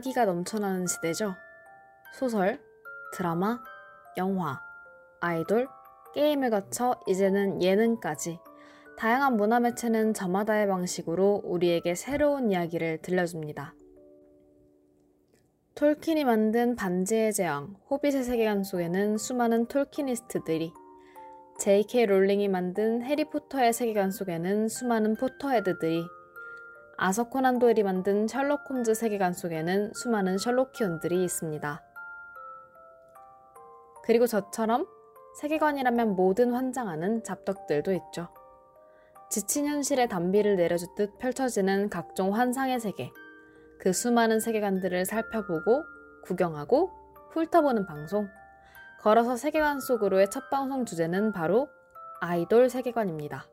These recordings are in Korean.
이야기가 넘쳐나는 시대죠. 소설, 드라마, 영화, 아이돌, 게임을 거쳐 이제는 예능까지 다양한 문화 매체는 저마다의 방식으로 우리에게 새로운 이야기를 들려줍니다. 톨킨이 만든 반지의 제왕, 호빗의 세계관 속에는 수많은 톨키니스트들이 J.K. 롤링이 만든 해리포터의 세계관 속에는 수많은 포터헤드들이 아서 코난 도일이 만든 셜록 홈즈 세계관 속에는 수많은 셜록키온들이 있습니다. 그리고 저처럼 세계관이라면 모든 환장하는 잡덕들도 있죠. 지친 현실의 단비를 내려주듯 펼쳐지는 각종 환상의 세계. 그 수많은 세계관들을 살펴보고 구경하고 훑어보는 방송. 걸어서 세계관 속으로의 첫 방송 주제는 바로 아이돌 세계관입니다.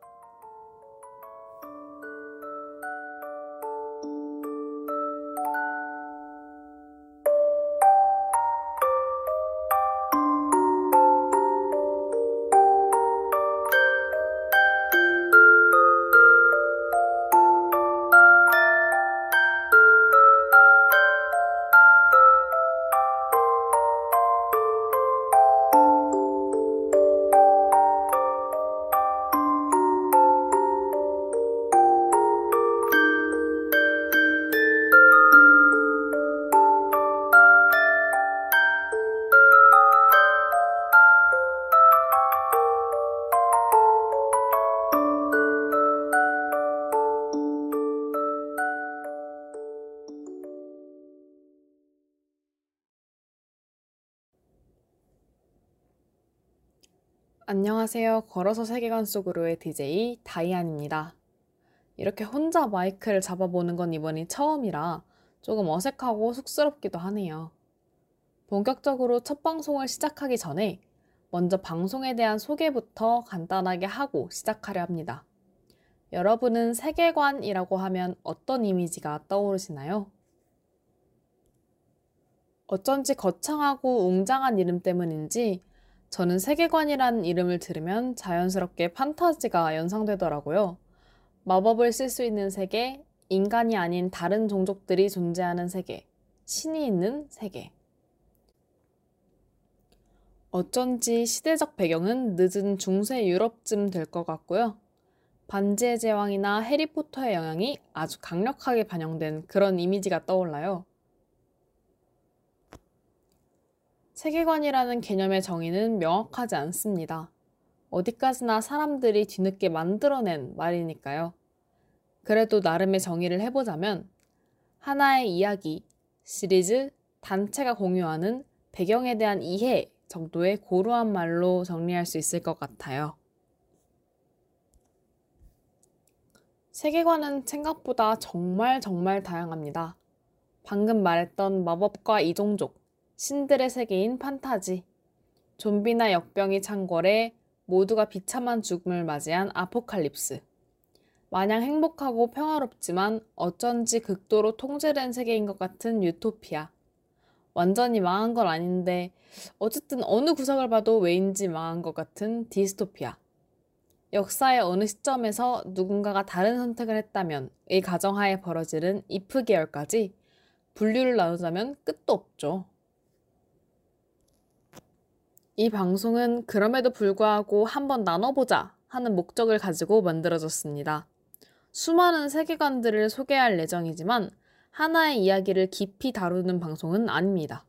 안녕하세요. 걸어서 세계관 속으로의 DJ 다이안입니다. 이렇게 혼자 마이크를 잡아보는 건 이번이 처음이라 조금 어색하고 쑥스럽기도 하네요. 본격적으로 첫 방송을 시작하기 전에 먼저 방송에 대한 소개부터 간단하게 하고 시작하려 합니다. 여러분은 세계관이라고 하면 어떤 이미지가 떠오르시나요? 어쩐지 거창하고 웅장한 이름 때문인지 저는 세계관이라는 이름을 들으면 자연스럽게 판타지가 연상되더라고요. 마법을 쓸 수 있는 세계, 인간이 아닌 다른 종족들이 존재하는 세계, 신이 있는 세계. 어쩐지 시대적 배경은 늦은 중세 유럽쯤 될 것 같고요. 반지의 제왕이나 해리포터의 영향이 아주 강력하게 반영된 그런 이미지가 떠올라요. 세계관이라는 개념의 정의는 명확하지 않습니다. 어디까지나 사람들이 뒤늦게 만들어낸 말이니까요. 그래도 나름의 정의를 해보자면 하나의 이야기, 시리즈, 단체가 공유하는 배경에 대한 이해 정도의 고루한 말로 정리할 수 있을 것 같아요. 세계관은 생각보다 정말 정말 다양합니다. 방금 말했던 마법과 이종족, 신들의 세계인 판타지, 좀비나 역병이 창궐해 모두가 비참한 죽음을 맞이한 아포칼립스. 마냥 행복하고 평화롭지만 어쩐지 극도로 통제된 세계인 것 같은 유토피아. 완전히 망한 건 아닌데 어쨌든 어느 구석을 봐도 왜인지 망한 것 같은 디스토피아. 역사의 어느 시점에서 누군가가 다른 선택을 했다면 이 가정하에 벌어지는 이프 계열까지 분류를 나누자면 끝도 없죠. 이 방송은 그럼에도 불구하고 한번 나눠보자 하는 목적을 가지고 만들어졌습니다. 수많은 세계관들을 소개할 예정이지만 하나의 이야기를 깊이 다루는 방송은 아닙니다.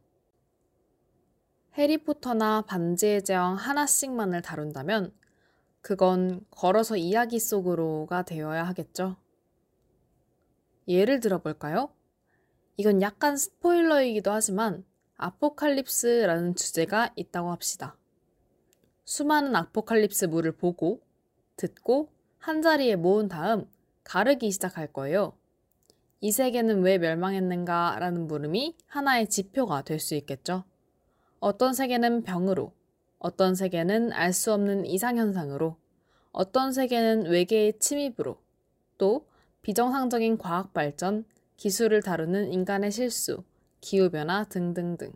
해리포터나 반지의 제왕 하나씩만을 다룬다면 그건 걸어서 이야기 속으로가 되어야 하겠죠. 예를 들어볼까요? 이건 약간 스포일러이기도 하지만 아포칼립스라는 주제가 있다고 합시다. 수많은 아포칼립스물을 보고, 듣고, 한자리에 모은 다음 가르기 시작할 거예요. 이 세계는 왜 멸망했는가 라는 물음이 하나의 지표가 될 수 있겠죠. 어떤 세계는 병으로, 어떤 세계는 알 수 없는 이상현상으로, 어떤 세계는 외계의 침입으로, 또 비정상적인 과학 발전, 기술을 다루는 인간의 실수, 기후변화 등등등.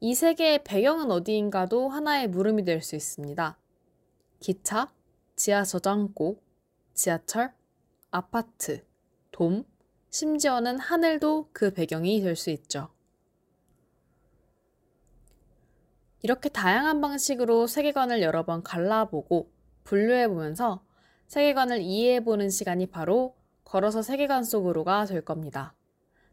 이 세계의 배경은 어디인가도 하나의 물음이 될 수 있습니다. 기차, 지하 저장고, 지하철, 아파트, 돔, 심지어는 하늘도 그 배경이 될 수 있죠. 이렇게 다양한 방식으로 세계관을 여러 번 갈라보고 분류해보면서 세계관을 이해해보는 시간이 바로 걸어서 세계관 속으로가 될 겁니다.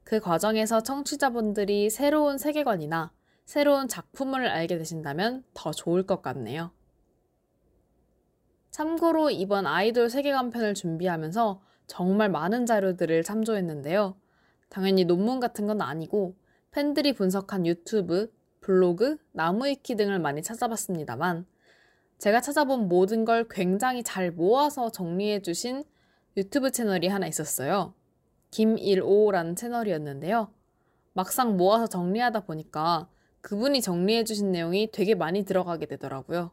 그 과정에서 청취자분들이 새로운 세계관이나 새로운 작품을 알게 되신다면 더 좋을 것 같네요. 참고로 이번 아이돌 세계관 편을 준비하면서 정말 많은 자료들을 참조했는데요. 당연히 논문 같은 건 아니고 팬들이 분석한 유튜브, 블로그, 나무위키 등을 많이 찾아봤습니다만 제가 찾아본 모든 걸 굉장히 잘 모아서 정리해 주신 유튜브 채널이 하나 있었어요. 김일오라는 채널이었는데요. 막상 모아서 정리하다 보니까 그분이 정리해 주신 내용이 되게 많이 들어가게 되더라고요.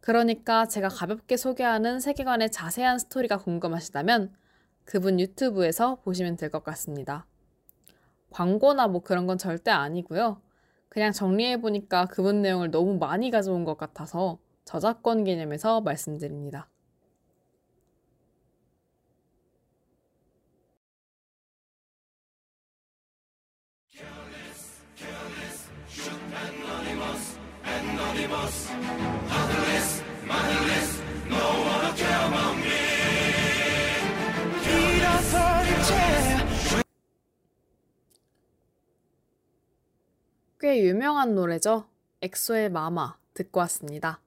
그러니까 제가 가볍게 소개하는 세계관의 자세한 스토리가 궁금하시다면 그분 유튜브에서 보시면 될 것 같습니다. 광고나 뭐 그런 건 절대 아니고요. 그냥 정리해보니까 그분 내용을 너무 많이 가져온 것 같아서 저작권 개념에서 말씀드립니다. 꽤 유명한 노래죠. 엑소의 마마 듣고 왔습니다.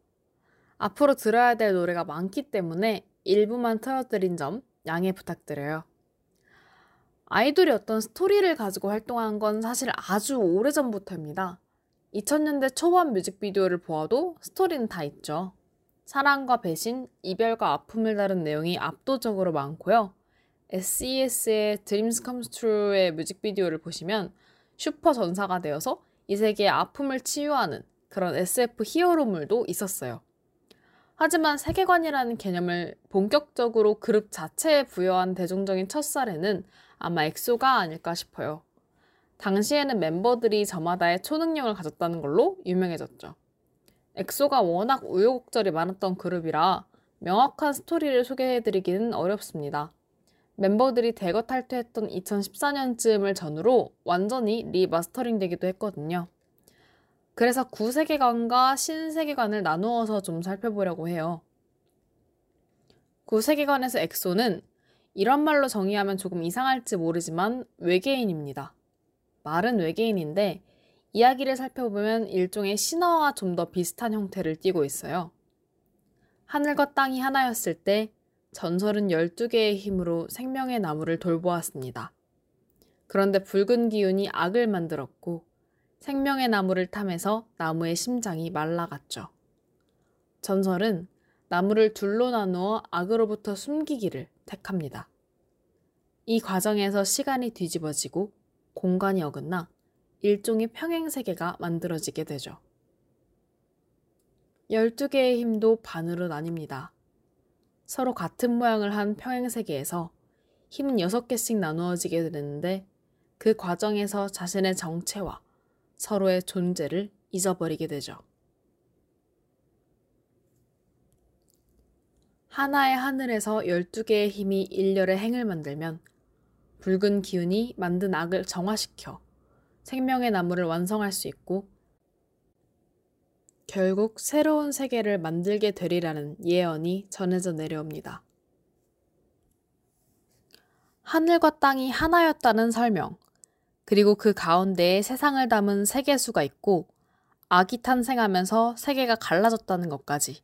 앞으로 들어야 될 노래가 많기 때문에 일부만 틀어드린 점 양해 부탁드려요. 아이돌이 어떤 스토리를 가지고 활동한 건 사실 아주 오래전부터입니다. 2000년대 초반 뮤직비디오를 보아도 스토리는 다 있죠. 사랑과 배신, 이별과 아픔을 다룬 내용이 압도적으로 많고요. SES의 Dreams Comes True의 뮤직비디오를 보시면 슈퍼 전사가 되어서 이 세계의 아픔을 치유하는 그런 SF 히어로물도 있었어요. 하지만 세계관이라는 개념을 본격적으로 그룹 자체에 부여한 대중적인 첫사례는 아마 엑소가 아닐까 싶어요. 당시에는 멤버들이 저마다의 초능력을 가졌다는 걸로 유명해졌죠. 엑소가 워낙 우여곡절이 많았던 그룹이라 명확한 스토리를 소개해드리기는 어렵습니다. 멤버들이 대거 탈퇴했던 2014년쯤을 전후로 완전히 리마스터링 되기도 했거든요. 그래서 구세계관과 신세계관을 나누어서 좀 살펴보려고 해요. 구세계관에서 엑소는 이런 말로 정의하면 조금 이상할지 모르지만 외계인입니다. 말은 외계인인데 이야기를 살펴보면 일종의 신화와 좀 더 비슷한 형태를 띠고 있어요. 하늘과 땅이 하나였을 때 전설은 12개의 힘으로 생명의 나무를 돌보았습니다. 그런데 붉은 기운이 악을 만들었고 생명의 나무를 탐해서 나무의 심장이 말라갔죠. 전설은 나무를 둘로 나누어 악으로부터 숨기기를 택합니다. 이 과정에서 시간이 뒤집어지고 공간이 어긋나 일종의 평행세계가 만들어지게 되죠. 12개의 힘도 반으로 나뉩니다. 서로 같은 모양을 한 평행세계에서 힘은 6개씩 나누어지게 되는데 그 과정에서 자신의 정체와 서로의 존재를 잊어버리게 되죠. 하나의 하늘에서 12개의 힘이 일렬의 행을 만들면 붉은 기운이 만든 악을 정화시켜 생명의 나무를 완성할 수 있고 결국 새로운 세계를 만들게 되리라는 예언이 전해져 내려옵니다. 하늘과 땅이 하나였다는 설명, 그리고 그 가운데에 세상을 담은 세계수가 있고 악이 탄생하면서 세계가 갈라졌다는 것까지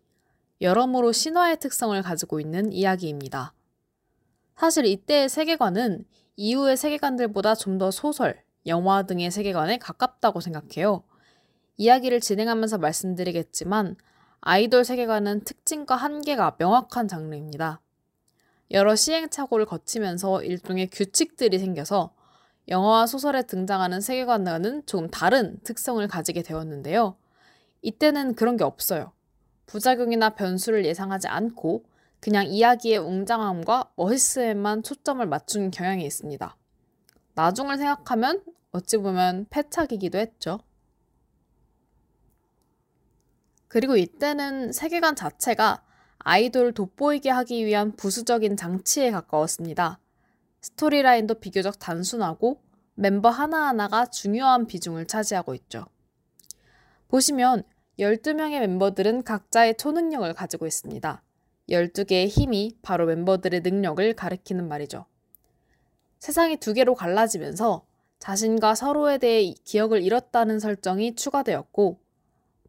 여러모로 신화의 특성을 가지고 있는 이야기입니다. 사실 이때의 세계관은 이후의 세계관들보다 좀 더 소설, 영화 등의 세계관에 가깝다고 생각해요. 이야기를 진행하면서 말씀드리겠지만 아이돌 세계관은 특징과 한계가 명확한 장르입니다. 여러 시행착오를 거치면서 일종의 규칙들이 생겨서 영화와 소설에 등장하는 세계관과는 조금 다른 특성을 가지게 되었는데요. 이때는 그런 게 없어요. 부작용이나 변수를 예상하지 않고 그냥 이야기의 웅장함과 멋있음에만 초점을 맞춘 경향이 있습니다. 나중을 생각하면 어찌 보면 패착이기도 했죠. 그리고 이때는 세계관 자체가 아이돌을 돋보이게 하기 위한 부수적인 장치에 가까웠습니다. 스토리라인도 비교적 단순하고 멤버 하나하나가 중요한 비중을 차지하고 있죠. 보시면 12명의 멤버들은 각자의 초능력을 가지고 있습니다. 12개의 힘이 바로 멤버들의 능력을 가리키는 말이죠. 세상이 두 개로 갈라지면서 자신과 서로에 대해 기억을 잃었다는 설정이 추가되었고,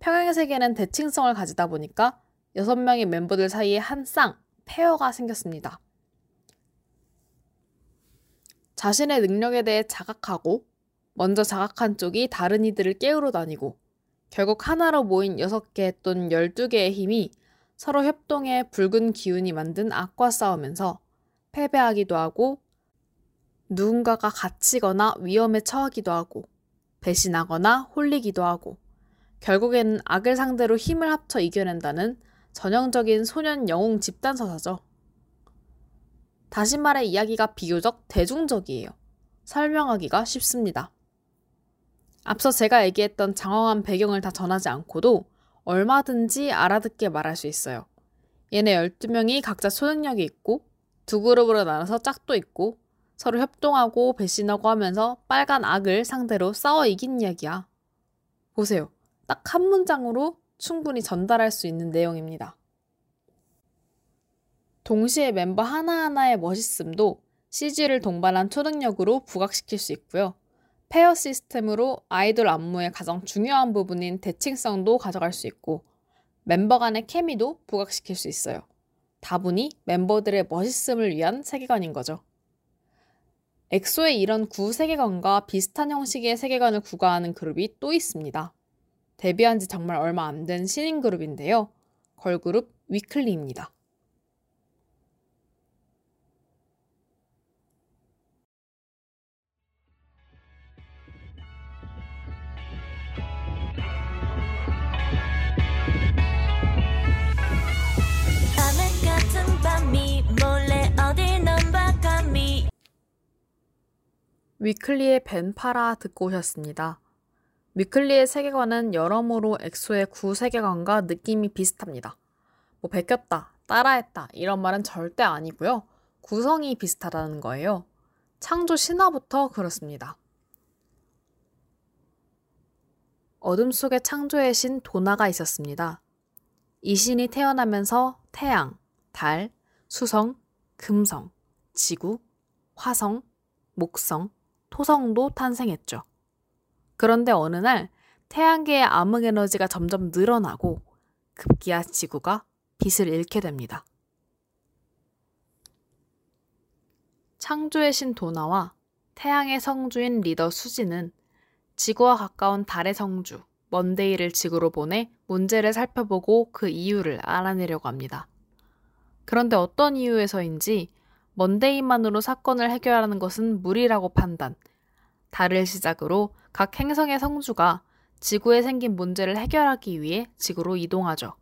평행의 세계는 대칭성을 가지다 보니까 6명의 멤버들 사이에 한 쌍, 페어가 생겼습니다. 자신의 능력에 대해 자각하고, 먼저 자각한 쪽이 다른 이들을 깨우러 다니고, 결국 하나로 모인 6개 또는 12개의 힘이 서로 협동해 붉은 기운이 만든 악과 싸우면서 패배하기도 하고 누군가가 갇히거나 위험에 처하기도 하고 배신하거나 홀리기도 하고 결국에는 악을 상대로 힘을 합쳐 이겨낸다는 전형적인 소년 영웅 집단 서사죠. 다시 말해 이야기가 비교적 대중적이에요. 설명하기가 쉽습니다. 앞서 제가 얘기했던 장황한 배경을 다 전하지 않고도 얼마든지 알아듣게 말할 수 있어요. 얘네 12명이 각자 초능력이 있고 두 그룹으로 나눠서 짝도 있고 서로 협동하고 배신하고 하면서 빨간 악을 상대로 싸워 이긴 이야기야. 보세요. 딱 한 문장으로 충분히 전달할 수 있는 내용입니다. 동시에 멤버 하나하나의 멋있음도 CG를 동반한 초능력으로 부각시킬 수 있고요. 페어 시스템으로 아이돌 안무의 가장 중요한 부분인 대칭성도 가져갈 수 있고 멤버 간의 케미도 부각시킬 수 있어요. 다분히 멤버들의 멋있음을 위한 세계관인 거죠. 엑소의 이런 구세계관과 비슷한 형식의 세계관을 구가하는 그룹이 또 있습니다. 데뷔한 지 정말 얼마 안 된 신인 그룹인데요. 걸그룹 위클리입니다. 위클리의 벤파라 듣고 오셨습니다. 위클리의 세계관은 여러모로 엑소의 구 세계관과 느낌이 비슷합니다. 뭐 베꼈다, 따라했다 이런 말은 절대 아니고요. 구성이 비슷하다는 거예요. 창조 신화부터 그렇습니다. 어둠 속에 창조의 신 도나가 있었습니다. 이 신이 태어나면서 태양, 달, 수성, 금성, 지구, 화성, 목성, 토성도 탄생했죠. 그런데 어느 날 태양계의 암흑 에너지가 점점 늘어나고 급기야 지구가 빛을 잃게 됩니다. 창조의 신 도나와 태양의 성주인 리더 수지는 지구와 가까운 달의 성주 먼데이를 지구로 보내 문제를 살펴보고 그 이유를 알아내려고 합니다. 그런데 어떤 이유에서인지 먼데이만으로 사건을 해결하는 것은 무리라고 판단. 달을 시작으로 각 행성의 성주가 지구에 생긴 문제를 해결하기 위해 지구로 이동하죠.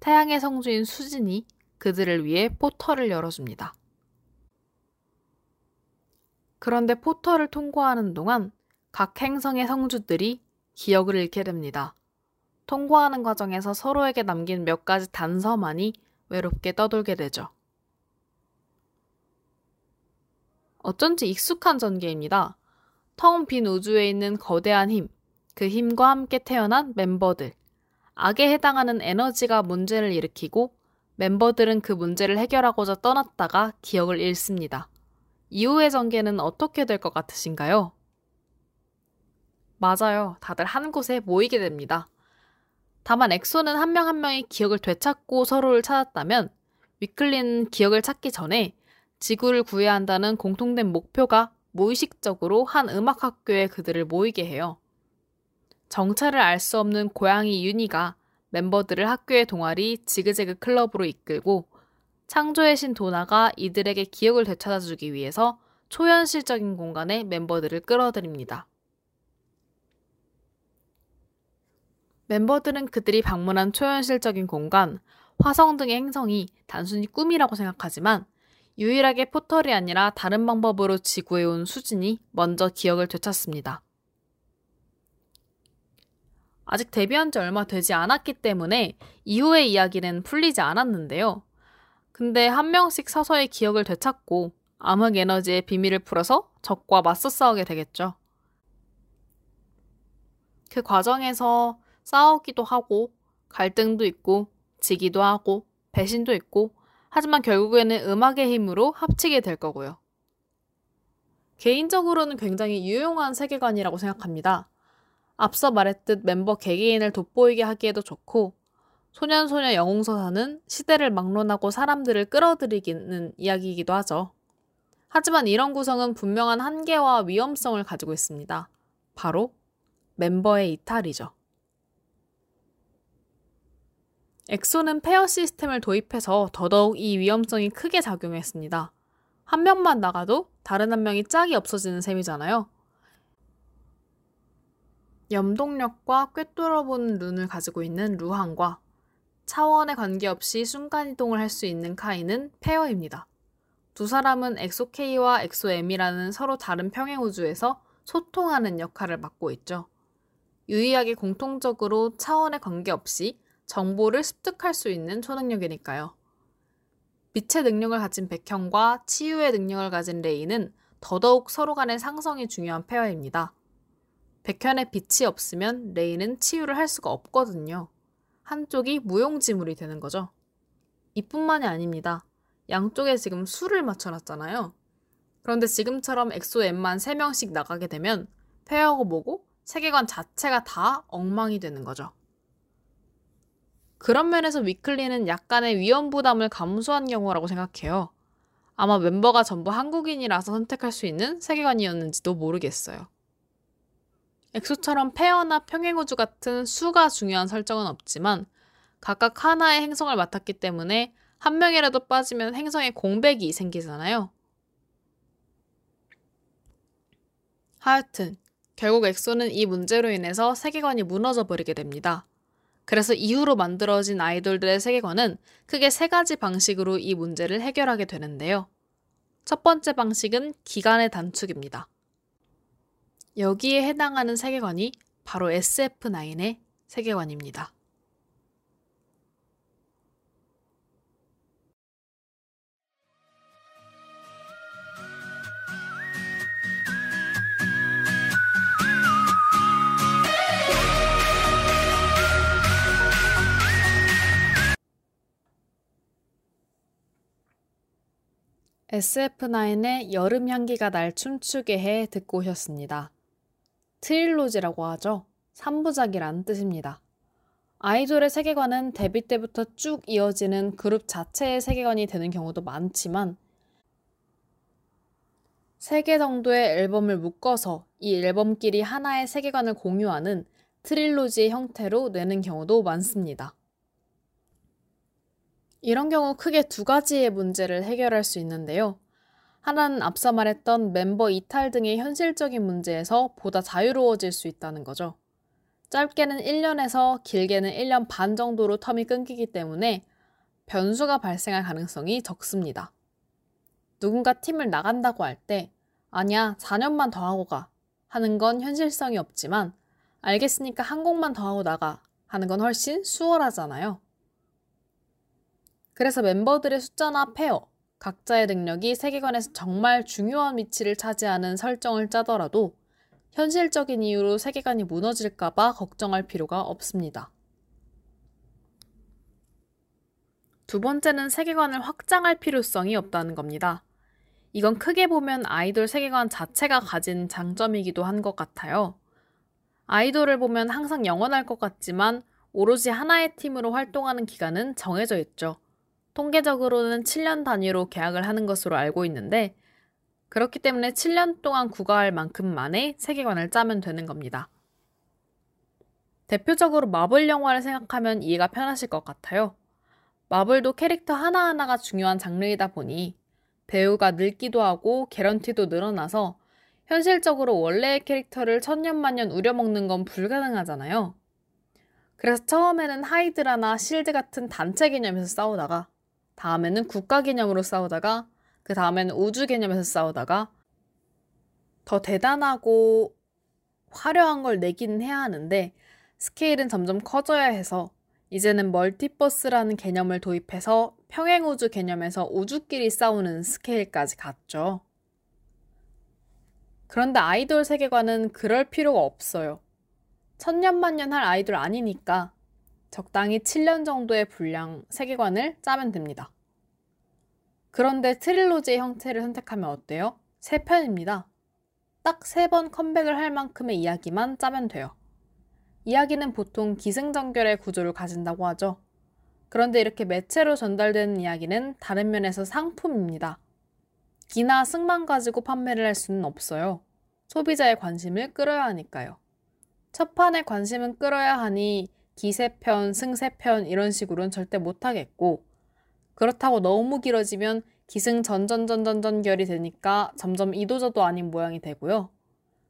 태양의 성주인 수진이 그들을 위해 포털을 열어줍니다. 그런데 포털을 통과하는 동안 각 행성의 성주들이 기억을 잃게 됩니다. 통과하는 과정에서 서로에게 남긴 몇 가지 단서만이 외롭게 떠돌게 되죠. 어쩐지 익숙한 전개입니다. 텅 빈 우주에 있는 거대한 힘, 그 힘과 함께 태어난 멤버들. 악에 해당하는 에너지가 문제를 일으키고 멤버들은 그 문제를 해결하고자 떠났다가 기억을 잃습니다. 이후의 전개는 어떻게 될 것 같으신가요? 맞아요. 다들 한 곳에 모이게 됩니다. 다만 엑소는 한 명한 명이 기억을 되찾고 서로를 찾았다면 위클리는 기억을 찾기 전에 지구를 구해야 한다는 공통된 목표가 무의식적으로 한 음악학교에 그들을 모이게 해요. 정체를 알 수 없는 고양이 윤희가 멤버들을 학교의 동아리 지그재그 클럽으로 이끌고 창조의 신 도나가 이들에게 기억을 되찾아주기 위해서 초현실적인 공간에 멤버들을 끌어들입니다. 멤버들은 그들이 방문한 초현실적인 공간, 화성 등의 행성이 단순히 꿈이라고 생각하지만 유일하게 포털이 아니라 다른 방법으로 지구에 온 수진이 먼저 기억을 되찾습니다. 아직 데뷔한 지 얼마 되지 않았기 때문에 이후의 이야기는 풀리지 않았는데요. 근데 한 명씩 서서히 기억을 되찾고 암흑 에너지의 비밀을 풀어서 적과 맞서 싸우게 되겠죠. 그 과정에서 싸우기도 하고 갈등도 있고 지기도 하고 배신도 있고 하지만 결국에는 음악의 힘으로 합치게 될 거고요. 개인적으로는 굉장히 유용한 세계관이라고 생각합니다. 앞서 말했듯 멤버 개개인을 돋보이게 하기에도 좋고 소년소녀 영웅서사는 시대를 막론하고 사람들을 끌어들이기는 이야기이기도 하죠. 하지만 이런 구성은 분명한 한계와 위험성을 가지고 있습니다. 바로 멤버의 이탈이죠. 엑소는 페어 시스템을 도입해서 더더욱 이 위험성이 크게 작용했습니다. 한 명만 나가도 다른 한 명이 짝이 없어지는 셈이잖아요. 염동력과 꿰뚫어보는 눈을 가지고 있는 루한과 차원에 관계없이 순간이동을 할 수 있는 카이는 페어입니다. 두 사람은 엑소K와 엑소M이라는 서로 다른 평행우주에서 소통하는 역할을 맡고 있죠. 유이하게 공통적으로 차원에 관계없이 정보를 습득할 수 있는 초능력이니까요. 빛의 능력을 가진 백현과 치유의 능력을 가진 레이는 더더욱 서로 간의 상성이 중요한 페어입니다. 백현의 빛이 없으면 레이는 치유를 할 수가 없거든요. 한쪽이 무용지물이 되는 거죠. 이뿐만이 아닙니다. 양쪽에 지금 수를 맞춰놨잖아요. 그런데 지금처럼 엑소 M만 3명씩 나가게 되면 페어고 뭐고 세계관 자체가 다 엉망이 되는 거죠. 그런 면에서 위클리는 약간의 위험 부담을 감수한 경우라고 생각해요. 아마 멤버가 전부 한국인이라서 선택할 수 있는 세계관이었는지도 모르겠어요. 엑소처럼 페어나 평행우주 같은 수가 중요한 설정은 없지만 각각 하나의 행성을 맡았기 때문에 한 명이라도 빠지면 행성에 공백이 생기잖아요. 하여튼 결국 엑소는 이 문제로 인해서 세계관이 무너져 버리게 됩니다. 그래서 이후로 만들어진 아이돌들의 세계관은 크게 세 가지 방식으로 이 문제를 해결하게 되는데요. 첫 번째 방식은 기간의 단축입니다. 여기에 해당하는 세계관이 바로 SF9의 세계관입니다. SF9의 여름 향기가 날 춤추게 해 듣고 오셨습니다. 트릴로지라고 하죠. 3부작이란 뜻입니다. 아이돌의 세계관은 데뷔 때부터 쭉 이어지는 그룹 자체의 세계관이 되는 경우도 많지만 3개 정도의 앨범을 묶어서 이 앨범끼리 하나의 세계관을 공유하는 트릴로지의 형태로 내는 경우도 많습니다. 이런 경우 크게 두 가지의 문제를 해결할 수 있는데요. 하나는 앞서 말했던 멤버 이탈 등의 현실적인 문제에서 보다 자유로워질 수 있다는 거죠. 짧게는 1년에서 길게는 1년 반 정도로 텀이 끊기기 때문에 변수가 발생할 가능성이 적습니다. 누군가 팀을 나간다고 할 때, 아니야, 4년만 더 하고 가. 하는 건 현실성이 없지만, 알겠으니까 한 곡만 더 하고 나가. 하는 건 훨씬 수월하잖아요. 그래서 멤버들의 숫자나 페어, 각자의 능력이 세계관에서 정말 중요한 위치를 차지하는 설정을 짜더라도 현실적인 이유로 세계관이 무너질까봐 걱정할 필요가 없습니다. 두 번째는 세계관을 확장할 필요성이 없다는 겁니다. 이건 크게 보면 아이돌 세계관 자체가 가진 장점이기도 한 것 같아요. 아이돌을 보면 항상 영원할 것 같지만 오로지 하나의 팀으로 활동하는 기간은 정해져 있죠. 통계적으로는 7년 단위로 계약을 하는 것으로 알고 있는데 그렇기 때문에 7년 동안 구가할 만큼만의 세계관을 짜면 되는 겁니다. 대표적으로 마블 영화를 생각하면 이해가 편하실 것 같아요. 마블도 캐릭터 하나하나가 중요한 장르이다 보니 배우가 늙기도 하고 개런티도 늘어나서 현실적으로 원래의 캐릭터를 천년만년 우려먹는 건 불가능하잖아요. 그래서 처음에는 하이드라나 실드 같은 단체 개념에서 싸우다가 다음에는 국가 개념으로 싸우다가 그 다음에는 우주 개념에서 싸우다가 더 대단하고 화려한 걸 내기는 해야 하는데 스케일은 점점 커져야 해서 이제는 멀티버스라는 개념을 도입해서 평행우주 개념에서 우주끼리 싸우는 스케일까지 갔죠. 그런데 아이돌 세계관은 그럴 필요가 없어요. 천년만년 할 아이돌 아니니까 적당히 7년 정도의 분량 세계관을 짜면 됩니다. 그런데 트릴로지의 형태를 선택하면 어때요? 3편입니다. 딱 3번 컴백을 할 만큼의 이야기만 짜면 돼요. 이야기는 보통 기승전결의 구조를 가진다고 하죠. 그런데 이렇게 매체로 전달되는 이야기는 다른 면에서 상품입니다. 기나 승만 가지고 판매를 할 수는 없어요. 소비자의 관심을 끌어야 하니까요. 첫 판에 관심은 끌어야 하니 기세편, 승세편 이런 식으로는 절대 못하겠고 그렇다고 너무 길어지면 기승 전전전전전결이 되니까 점점 이도저도 아닌 모양이 되고요.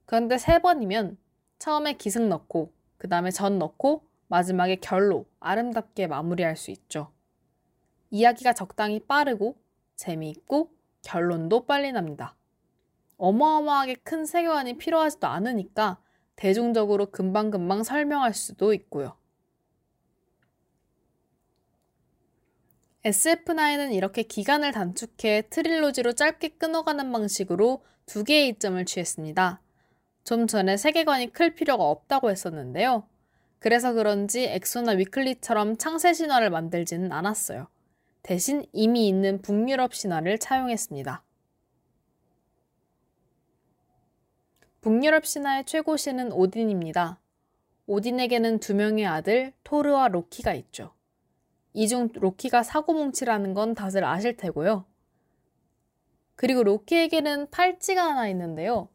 그런데 세 번이면 처음에 기승 넣고 그 다음에 전 넣고 마지막에 결로 아름답게 마무리할 수 있죠. 이야기가 적당히 빠르고 재미있고 결론도 빨리 납니다. 어마어마하게 큰 세계관이 필요하지도 않으니까 대중적으로 금방금방 설명할 수도 있고요. SF9은 이렇게 기간을 단축해 트릴로지로 짧게 끊어가는 방식으로 두 개의 이점을 취했습니다. 좀 전에 세계관이 클 필요가 없다고 했었는데요. 그래서 그런지 엑소나 위클리처럼 창세 신화를 만들지는 않았어요. 대신 이미 있는 북유럽 신화를 차용했습니다. 북유럽 신화의 최고 신은 오딘입니다. 오딘에게는 두 명의 아들 토르와 로키가 있죠. 이중 로키가 사고뭉치라는 건 다들 아실 테고요. 그리고 로키에게는 팔찌가 하나 있는데요.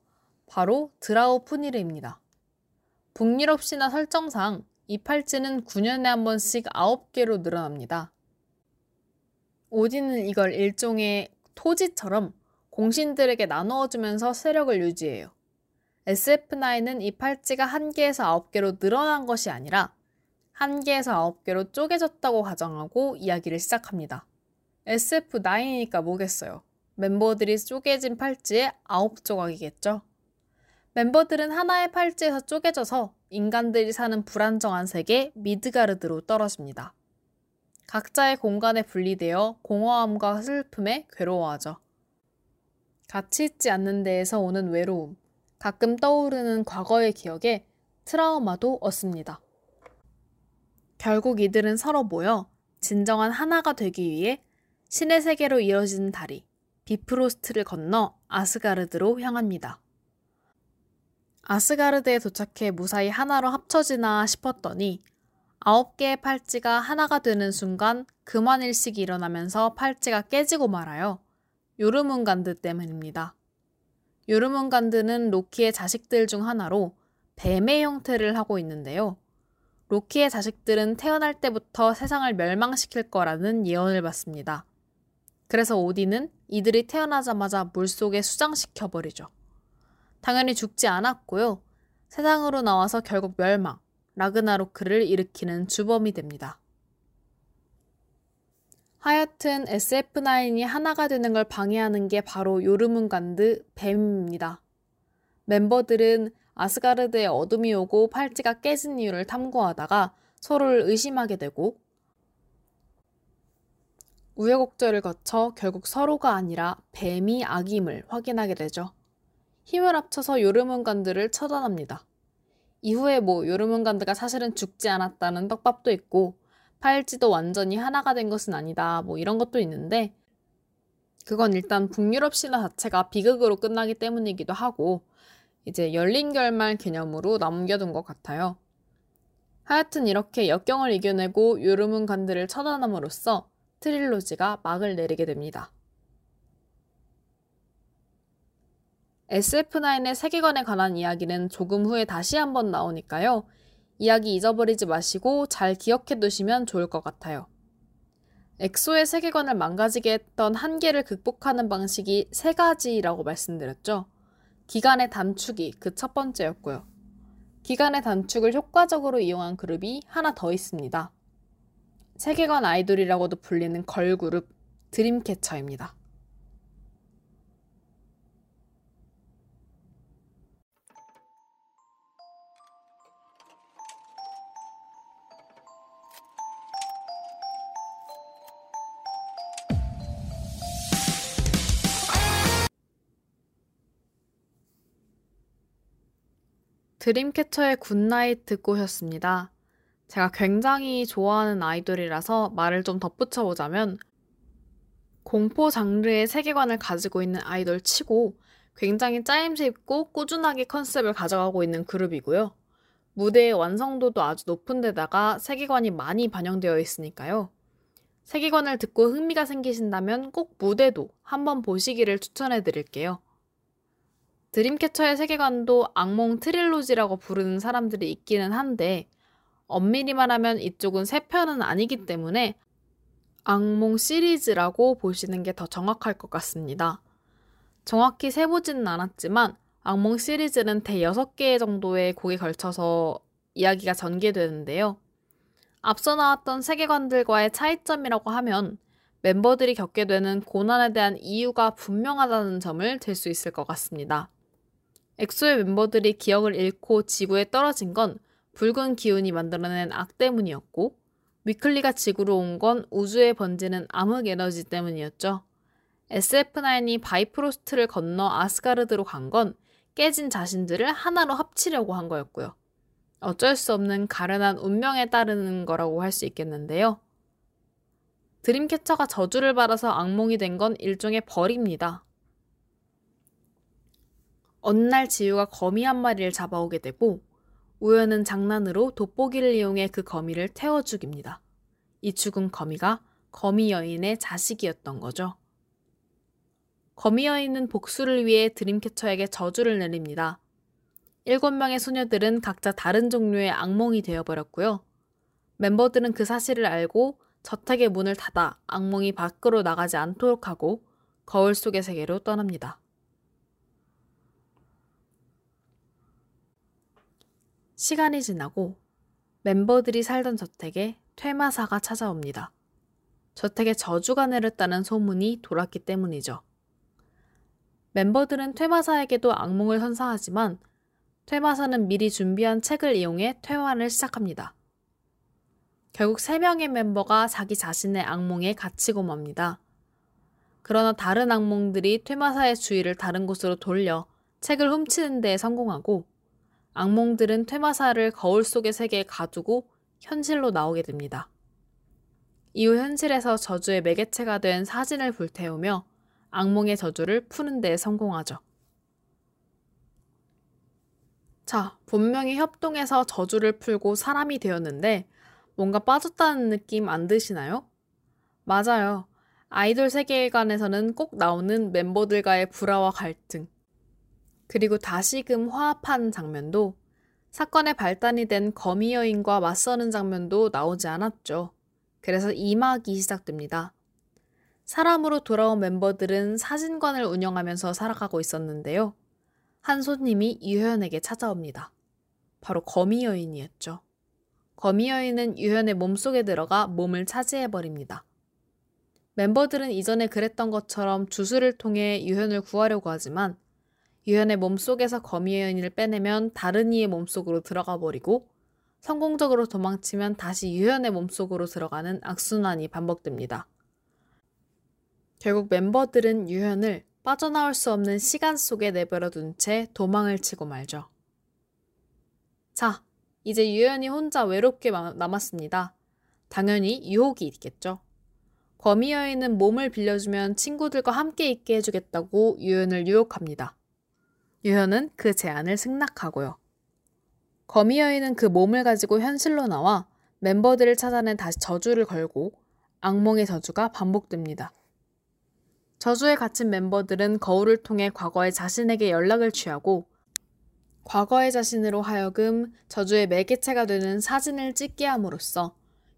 바로 드라우 푸니르입니다. 북유럽 신화 설정상 이 팔찌는 9년에 한 번씩 9개로 늘어납니다. 오딘은 이걸 일종의 토지처럼 공신들에게 나누어주면서 세력을 유지해요. SF9은 이 팔찌가 한 개에서 아홉 개로 늘어난 것이 아니라 한 개에서 아홉 개로 쪼개졌다고 가정하고 이야기를 시작합니다. SF9이니까 뭐겠어요? 멤버들이 쪼개진 팔찌의 아홉 조각이겠죠? 멤버들은 하나의 팔찌에서 쪼개져서 인간들이 사는 불안정한 세계 미드가르드로 떨어집니다. 각자의 공간에 분리되어 공허함과 슬픔에 괴로워하죠. 같이 있지 않는 데에서 오는 외로움, 가끔 떠오르는 과거의 기억에 트라우마도 얻습니다. 결국 이들은 서로 모여 진정한 하나가 되기 위해 신의 세계로 이어지는 다리, 비프로스트를 건너 아스가르드로 향합니다. 아스가르드에 도착해 무사히 하나로 합쳐지나 싶었더니 아홉 개의 팔찌가 하나가 되는 순간 그만 일식이 일어나면서 팔찌가 깨지고 말아요. 요르문간드 때문입니다. 요르문간드는 로키의 자식들 중 하나로 뱀의 형태를 하고 있는데요. 로키의 자식들은 태어날 때부터 세상을 멸망시킬 거라는 예언을 받습니다. 그래서 오디는 이들이 태어나자마자 물속에 수장시켜버리죠. 당연히 죽지 않았고요. 세상으로 나와서 결국 멸망, 라그나로크를 일으키는 주범이 됩니다. 하여튼 SF9이 하나가 되는 걸 방해하는 게 바로 요르문간드 뱀입니다. 멤버들은 아스가르드에 어둠이 오고 팔찌가 깨진 이유를 탐구하다가 서로를 의심하게 되고 우여곡절을 거쳐 결국 서로가 아니라 뱀이 악임을 확인하게 되죠. 힘을 합쳐서 요르문간드를 처단합니다. 이후에 뭐 요르문간드가 사실은 죽지 않았다는 떡밥도 있고 팔찌도 완전히 하나가 된 것은 아니다 뭐 이런 것도 있는데 그건 일단 북유럽 신화 자체가 비극으로 끝나기 때문이기도 하고 이제 열린 결말 개념으로 남겨둔 것 같아요. 하여튼 이렇게 역경을 이겨내고 요르문간드를 처단함으로써 트릴로지가 막을 내리게 됩니다. SF9의 세계관에 관한 이야기는 조금 후에 다시 한번 나오니까요. 이야기 잊어버리지 마시고 잘 기억해 두시면 좋을 것 같아요. 엑소의 세계관을 망가지게 했던 한계를 극복하는 방식이 세 가지라고 말씀드렸죠. 기간의 단축이 그 첫 번째였고요. 기간의 단축을 효과적으로 이용한 그룹이 하나 더 있습니다. 세계관 아이돌이라고도 불리는 걸그룹 드림캐쳐입니다. 드림캐쳐의 굿나잇 듣고 오셨습니다. 제가 굉장히 좋아하는 아이돌이라서 말을 좀 덧붙여 보자면 공포 장르의 세계관을 가지고 있는 아이돌 치고 굉장히 짜임새 있고 꾸준하게 컨셉을 가져가고 있는 그룹이고요. 무대의 완성도도 아주 높은 데다가 세계관이 많이 반영되어 있으니까요. 세계관을 듣고 흥미가 생기신다면 꼭 무대도 한번 보시기를 추천해 드릴게요. 드림캐쳐의 세계관도 악몽 트릴로지라고 부르는 사람들이 있기는 한데 엄밀히 말하면 이쪽은 세 편은 아니기 때문에 악몽 시리즈라고 보시는 게 더 정확할 것 같습니다. 정확히 세보지는 않았지만 악몽 시리즈는 대 6개 정도의 곡에 걸쳐서 이야기가 전개되는데요. 앞서 나왔던 세계관들과의 차이점이라고 하면 멤버들이 겪게 되는 고난에 대한 이유가 분명하다는 점을 들 수 있을 것 같습니다. 엑소의 멤버들이 기억을 잃고 지구에 떨어진 건 붉은 기운이 만들어낸 악 때문이었고, 위클리가 지구로 온 건 우주에 번지는 암흑 에너지 때문이었죠. SF9이 바이프로스트를 건너 아스가르드로 간 건 깨진 자신들을 하나로 합치려고 한 거였고요. 어쩔 수 없는 가련한 운명에 따르는 거라고 할 수 있겠는데요. 드림캐쳐가 저주를 받아서 악몽이 된 건 일종의 벌입니다. 어느 날 지우가 거미 한 마리를 잡아오게 되고 우연은 장난으로 돋보기를 이용해 그 거미를 태워 죽입니다. 이 죽은 거미가 거미 여인의 자식이었던 거죠. 거미 여인은 복수를 위해 드림캐쳐에게 저주를 내립니다. 일곱 명의 소녀들은 각자 다른 종류의 악몽이 되어버렸고요. 멤버들은 그 사실을 알고 저택의 문을 닫아 악몽이 밖으로 나가지 않도록 하고 거울 속의 세계로 떠납니다. 시간이 지나고 멤버들이 살던 저택에 퇴마사가 찾아옵니다. 저택에 저주가 내렸다는 소문이 돌았기 때문이죠. 멤버들은 퇴마사에게도 악몽을 선사하지만 퇴마사는 미리 준비한 책을 이용해 퇴화를 시작합니다. 결국 3명의 멤버가 자기 자신의 악몽에 갇히고 맙니다. 그러나 다른 악몽들이 퇴마사의 주의를 다른 곳으로 돌려 책을 훔치는 데 성공하고 악몽들은 퇴마사를 거울 속의 세계에 가두고 현실로 나오게 됩니다. 이후 현실에서 저주의 매개체가 된 사진을 불태우며 악몽의 저주를 푸는 데 성공하죠. 자, 분명히 협동해서 저주를 풀고 사람이 되었는데 뭔가 빠졌다는 느낌 안 드시나요? 맞아요. 아이돌 세계관에서는 꼭 나오는 멤버들과의 불화와 갈등, 그리고 다시금 화합한 장면도 사건의 발단이 된 거미 여인과 맞서는 장면도 나오지 않았죠. 그래서 2막이 시작됩니다. 사람으로 돌아온 멤버들은 사진관을 운영하면서 살아가고 있었는데요. 한 손님이 유현에게 찾아옵니다. 바로 거미 여인이었죠. 거미 여인은 유현의 몸속에 들어가 몸을 차지해버립니다. 멤버들은 이전에 그랬던 것처럼 주술을 통해 유현을 구하려고 하지만 유현의 몸속에서 거미 여인을 빼내면 다른 이의 몸속으로 들어가 버리고 성공적으로 도망치면 다시 유현의 몸속으로 들어가는 악순환이 반복됩니다. 결국 멤버들은 유현을 빠져나올 수 없는 시간 속에 내버려 둔 채 도망을 치고 말죠. 자, 이제 유연이 혼자 외롭게 남았습니다. 당연히 유혹이 있겠죠. 거미 여인은 몸을 빌려주면 친구들과 함께 있게 해주겠다고 유연을 유혹합니다. 유연은 그 제안을 승낙하고요. 거미 여인은 그 몸을 가지고 현실로 나와 멤버들을 찾아내 다시 저주를 걸고 악몽의 저주가 반복됩니다. 저주에 갇힌 멤버들은 거울을 통해 과거의 자신에게 연락을 취하고 과거의 자신으로 하여금 저주의 매개체가 되는 사진을 찍게 함으로써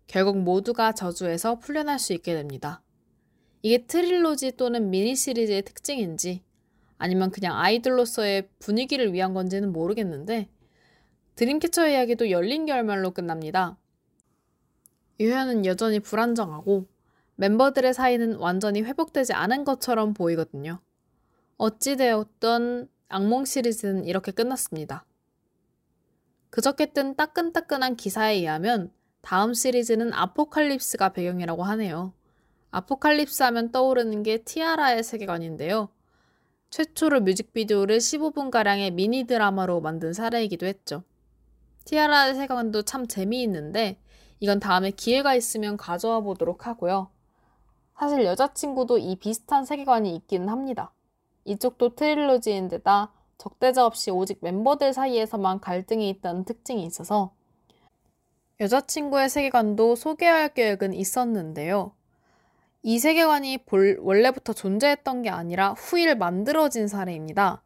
결국 모두가 저주에서 풀려날 수 있게 됩니다. 이게 트릴로지 또는 미니 시리즈의 특징인지 아니면 그냥 아이들로서의 분위기를 위한 건지는 모르겠는데 드림캐쳐 이야기도 열린 결말로 끝납니다. 유현은 여전히 불안정하고 멤버들의 사이는 완전히 회복되지 않은 것처럼 보이거든요. 어찌되었던 악몽 시리즈는 이렇게 끝났습니다. 그저께 뜬 따끈따끈한 기사에 의하면 다음 시리즈는 아포칼립스가 배경이라고 하네요. 아포칼립스 하면 떠오르는 게 티아라의 세계관인데요. 최초로 뮤직비디오를 15분가량의 미니 드라마로 만든 사례이기도 했죠. 티아라의 세계관도 참 재미있는데 이건 다음에 기회가 있으면 가져와 보도록 하고요. 사실 여자친구도 이 비슷한 세계관이 있기는 합니다. 이쪽도 트릴로지인데다 적대자 없이 오직 멤버들 사이에서만 갈등이 있다는 특징이 있어서 여자친구의 세계관도 소개할 계획은 있었는데요. 이 세계관이 볼, 원래부터 존재했던 게 아니라 후일 만들어진 사례입니다.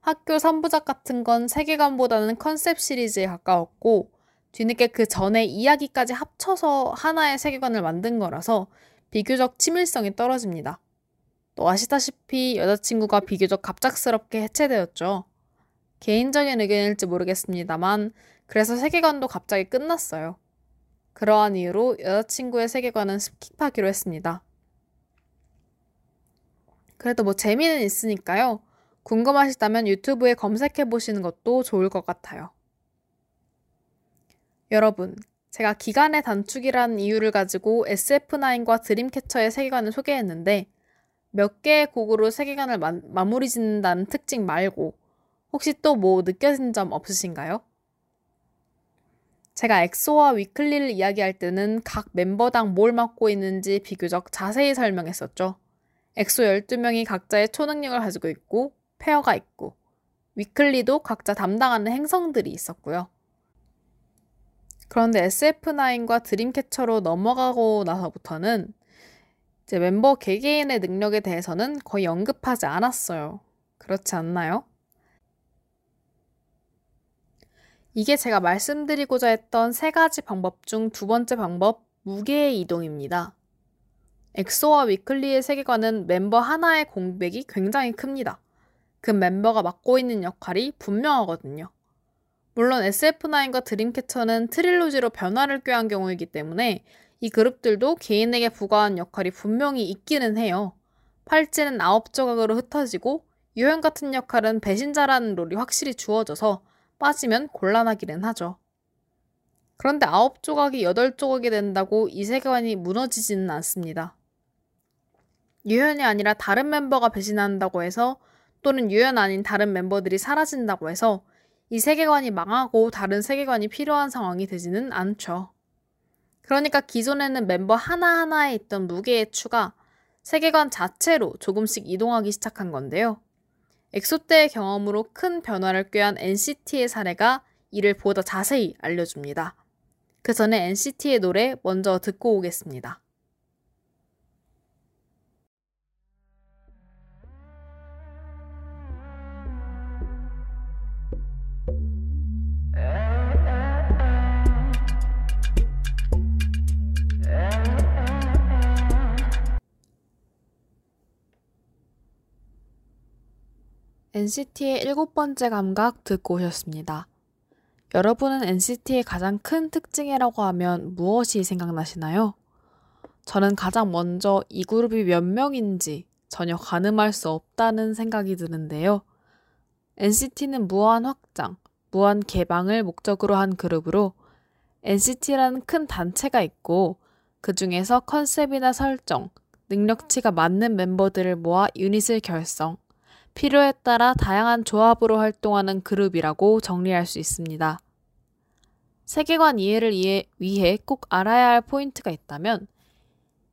학교 3부작 같은 건 세계관보다는 컨셉 시리즈에 가까웠고 뒤늦게 그 전에 이야기까지 합쳐서 하나의 세계관을 만든 거라서 비교적 친밀성이 떨어집니다. 또 아시다시피 여자친구가 비교적 갑작스럽게 해체되었죠. 개인적인 의견일지 모르겠습니다만 그래서 세계관도 갑자기 끝났어요. 그러한 이유로 여자친구의 세계관은 skip하기로 했습니다. 그래도 뭐 재미는 있으니까요. 궁금하시다면 유튜브에 검색해 보시는 것도 좋을 것 같아요. 여러분, 제가 기간의 단축이라는 이유를 가지고 SF9과 드림캐쳐의 세계관을 소개했는데 몇 개의 곡으로 세계관을 마, 마무리 짓는다는 특징 말고 혹시 또 뭐 느껴진 점 없으신가요? 제가 엑소와 위클리를 이야기할 때는 각 멤버당 뭘 맡고 있는지 비교적 자세히 설명했었죠. 엑소 12명이 각자의 초능력을 가지고 있고 pair가 있고 위클리도 각자 담당하는 행성들이 있었고요. 그런데 SF9과 드림캐쳐로 넘어가고 나서부터는 이제 멤버 개개인의 능력에 대해서는 거의 언급하지 않았어요. 그렇지 않나요? 이게 제가 말씀드리고자 했던 세 가지 방법 중 두 번째 방법, 무게의 이동입니다. 엑소와 위클리의 세계관은 멤버 하나의 공백이 굉장히 큽니다. 그 멤버가 맡고 있는 역할이 분명하거든요. 물론 SF9과 드림캐쳐는 트릴로지로 변화를 꾀한 경우이기 때문에 이 그룹들도 개인에게 부과한 역할이 분명히 있기는 해요. 팔찌는 아홉 조각으로 흩어지고 유형 같은 역할은 배신자라는 롤이 확실히 주어져서 빠지면 곤란하기는 하죠. 그런데 아홉 조각이 여덟 조각이 된다고 이 세계관이 무너지지는 않습니다. 유현이 아니라 다른 멤버가 배신한다고 해서 또는 유현 아닌 다른 멤버들이 사라진다고 해서 이 세계관이 망하고 다른 세계관이 필요한 상황이 되지는 않죠. 그러니까 기존에는 멤버 하나하나에 있던 무게의 추가, 세계관 자체로 조금씩 이동하기 시작한 건데요. 엑소 때의 경험으로 큰 변화를 꾀한 NCT의 사례가 이를 보다 자세히 알려줍니다. 그 전에 NCT의 노래 먼저 듣고 오겠습니다. NCT의 일곱 번째 감각 듣고 오셨습니다. 여러분은 NCT의 가장 큰 특징이라고 하면 무엇이 생각나시나요? 저는 가장 먼저 이 그룹이 몇 명인지 전혀 가늠할 수 없다는 생각이 드는데요. NCT는 무한 확장, 무한 개방을 목적으로 한 그룹으로 NCT라는 큰 단체가 있고 그 중에서 컨셉이나 설정, 능력치가 맞는 멤버들을 모아 유닛을 결성, 필요에 따라 다양한 조합으로 활동하는 그룹이라고 정리할 수 있습니다. 세계관 이해를 위해 꼭 알아야 할 포인트가 있다면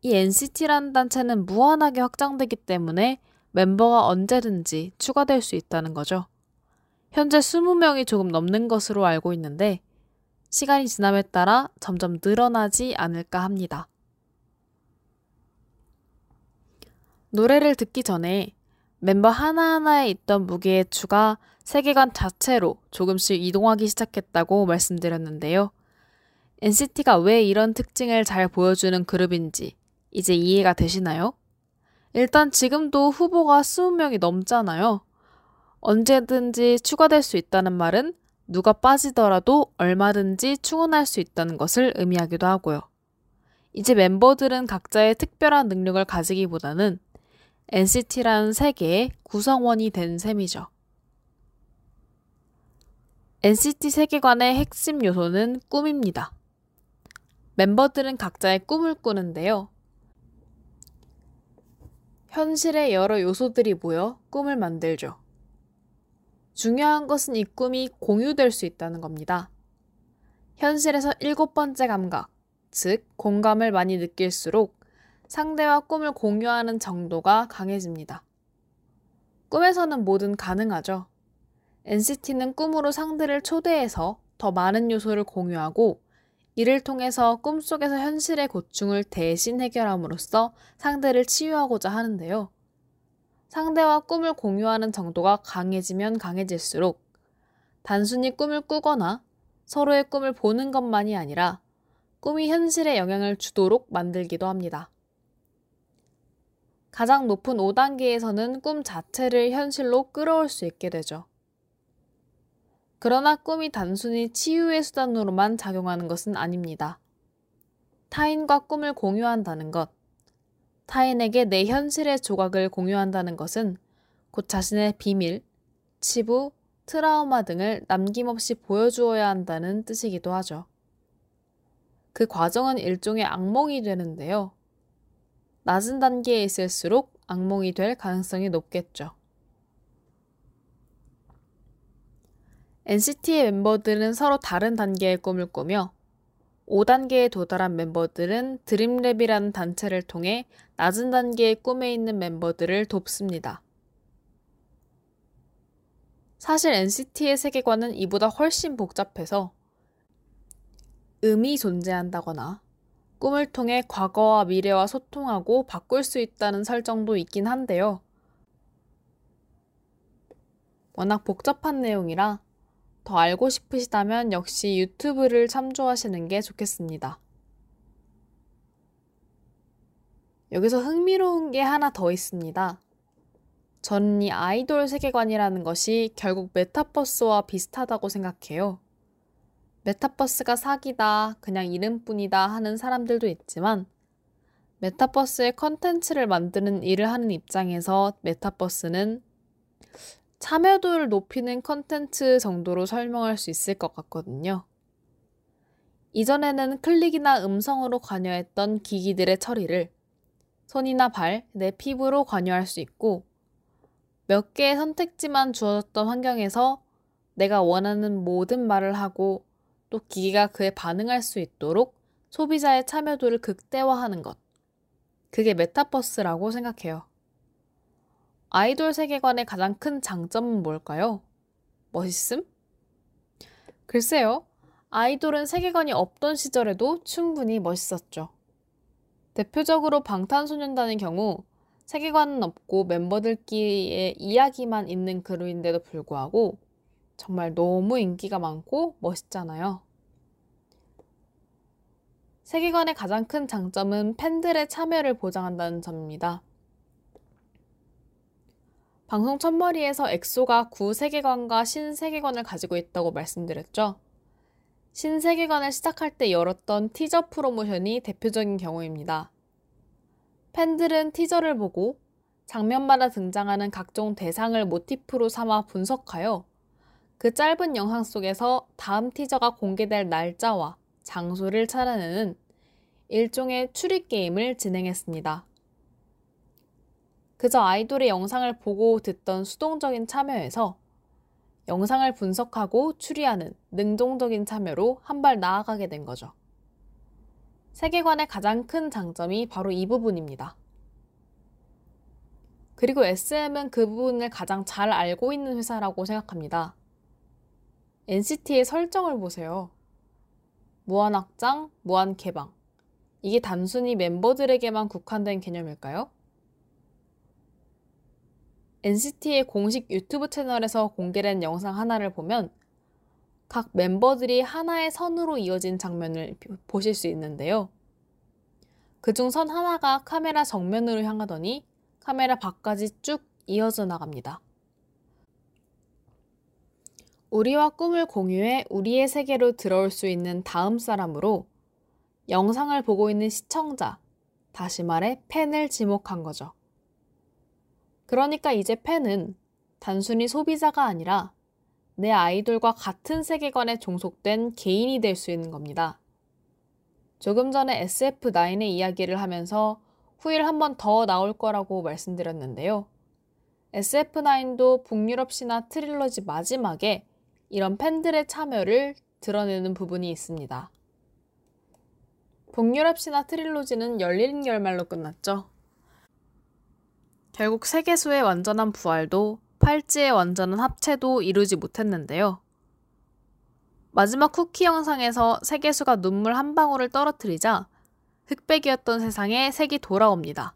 이 NCT라는 단체는 무한하게 확장되기 때문에 멤버가 언제든지 추가될 수 있다는 거죠. 현재 20명이 조금 넘는 것으로 알고 있는데 시간이 지남에 따라 점점 늘어나지 않을까 합니다. 노래를 듣기 전에 멤버 하나하나에 있던 무게의 추가 세계관 자체로 조금씩 이동하기 시작했다고 말씀드렸는데요. NCT가 왜 이런 특징을 잘 보여주는 그룹인지 이제 이해가 되시나요? 일단 지금도 후보가 20명이 넘잖아요. 언제든지 추가될 수 있다는 말은 누가 빠지더라도 얼마든지 충원할 수 있다는 것을 의미하기도 하고요. 이제 멤버들은 각자의 특별한 능력을 가지기보다는 NCT라는 세계의 구성원이 된 셈이죠. NCT 세계관의 핵심 요소는 꿈입니다. 멤버들은 각자의 꿈을 꾸는데요. 현실의 여러 요소들이 모여 꿈을 만들죠. 중요한 것은 이 꿈이 공유될 수 있다는 겁니다. 현실에서 일곱 번째 감각, 즉, 공감을 많이 느낄수록 상대와 꿈을 공유하는 정도가 강해집니다. 꿈에서는 뭐든 가능하죠. NCT는 꿈으로 상대를 초대해서 더 많은 요소를 공유하고 이를 통해서 꿈속에서 현실의 고충을 대신 해결함으로써 상대를 치유하고자 하는데요. 상대와 꿈을 공유하는 정도가 강해지면 강해질수록 단순히 꿈을 꾸거나 서로의 꿈을 보는 것만이 아니라 꿈이 현실에 영향을 주도록 만들기도 합니다. 가장 높은 5단계에서는 꿈 자체를 현실로 끌어올 수 있게 되죠. 그러나 꿈이 단순히 치유의 수단으로만 작용하는 것은 아닙니다. 타인과 꿈을 공유한다는 것, 타인에게 내 현실의 조각을 공유한다는 것은 곧 자신의 비밀, 치부, 트라우마 등을 남김없이 보여주어야 한다는 뜻이기도 하죠. 그 과정은 일종의 악몽이 되는데요. 낮은 단계에 있을수록 악몽이 될 가능성이 높겠죠. NCT의 멤버들은 서로 다른 단계의 꿈을 꾸며 5단계에 도달한 멤버들은 드림랩이라는 단체를 통해 낮은 단계의 꿈에 있는 멤버들을 돕습니다. 사실 NCT의 세계관은 이보다 훨씬 복잡해서 음이 존재한다거나 꿈을 통해 과거와 미래와 소통하고 바꿀 수 있다는 설정도 있긴 한데요. 워낙 복잡한 내용이라 더 알고 싶으시다면 역시 유튜브를 참조하시는 게 좋겠습니다. 여기서 흥미로운 게 하나 더 있습니다. 저는 이 아이돌 세계관이라는 것이 결국 메타버스와 비슷하다고 생각해요. 메타버스가 사기다, 그냥 이름뿐이다 하는 사람들도 있지만, 메타버스의 컨텐츠를 만드는 일을 하는 입장에서 메타버스는 참여도를 높이는 컨텐츠 정도로 설명할 수 있을 것 같거든요. 이전에는 클릭이나 음성으로 관여했던 기기들의 처리를 손이나 발, 내 피부로 관여할 수 있고 몇 개의 선택지만 주어졌던 환경에서 내가 원하는 모든 말을 하고 또 기기가 그에 반응할 수 있도록 소비자의 참여도를 극대화하는 것. 그게 메타버스라고 생각해요. 아이돌 세계관의 가장 큰 장점은 뭘까요? 멋있음? 글쎄요. 아이돌은 세계관이 없던 시절에도 충분히 멋있었죠. 대표적으로 방탄소년단의 경우 세계관은 없고 멤버들끼리의 이야기만 있는 그룹인데도 불구하고 정말 너무 인기가 많고 멋있잖아요. 세계관의 가장 큰 장점은 팬들의 참여를 보장한다는 점입니다. 방송 첫머리에서 엑소가 구세계관과 신세계관을 가지고 있다고 말씀드렸죠. 신세계관을 시작할 때 열었던 티저 프로모션이 대표적인 경우입니다. 팬들은 티저를 보고 장면마다 등장하는 각종 대상을 모티프로 삼아 분석하여 그 짧은 영상 속에서 다음 티저가 공개될 날짜와 장소를 찾아내는 일종의 추리 게임을 진행했습니다. 그저 아이돌의 영상을 보고 듣던 수동적인 참여에서 영상을 분석하고 추리하는 능동적인 참여로 한 발 나아가게 된 거죠. 세계관의 가장 큰 장점이 바로 이 부분입니다. 그리고 SM은 그 부분을 가장 잘 알고 있는 회사라고 생각합니다. NCT의 설정을 보세요. 무한 확장, 무한 개방. 이게 단순히 멤버들에게만 국한된 개념일까요? NCT의 공식 유튜브 채널에서 공개된 영상 하나를 보면 각 멤버들이 하나의 선으로 이어진 장면을 보실 수 있는데요. 그중 선 하나가 카메라 정면으로 향하더니 카메라 밖까지 쭉 이어져 나갑니다. 우리와 꿈을 공유해 우리의 세계로 들어올 수 있는 다음 사람으로 영상을 보고 있는 시청자, 다시 말해 팬을 지목한 거죠. 그러니까 이제 팬은 단순히 소비자가 아니라 내 아이돌과 같은 세계관에 종속된 개인이 될 수 있는 겁니다. 조금 전에 SF9의 이야기를 하면서 후일 한 번 더 나올 거라고 말씀드렸는데요. SF9도 북유럽 신화 트릴러지 마지막에 이런 팬들의 참여를 드러내는 부분이 있습니다. 북유럽 신화 트릴로지는 열린 결말로 끝났죠. 결국 세계수의 완전한 부활도 팔찌의 완전한 합체도 이루지 못했는데요. 마지막 쿠키 영상에서 세계수가 눈물 한 방울을 떨어뜨리자 흑백이었던 세상에 색이 돌아옵니다.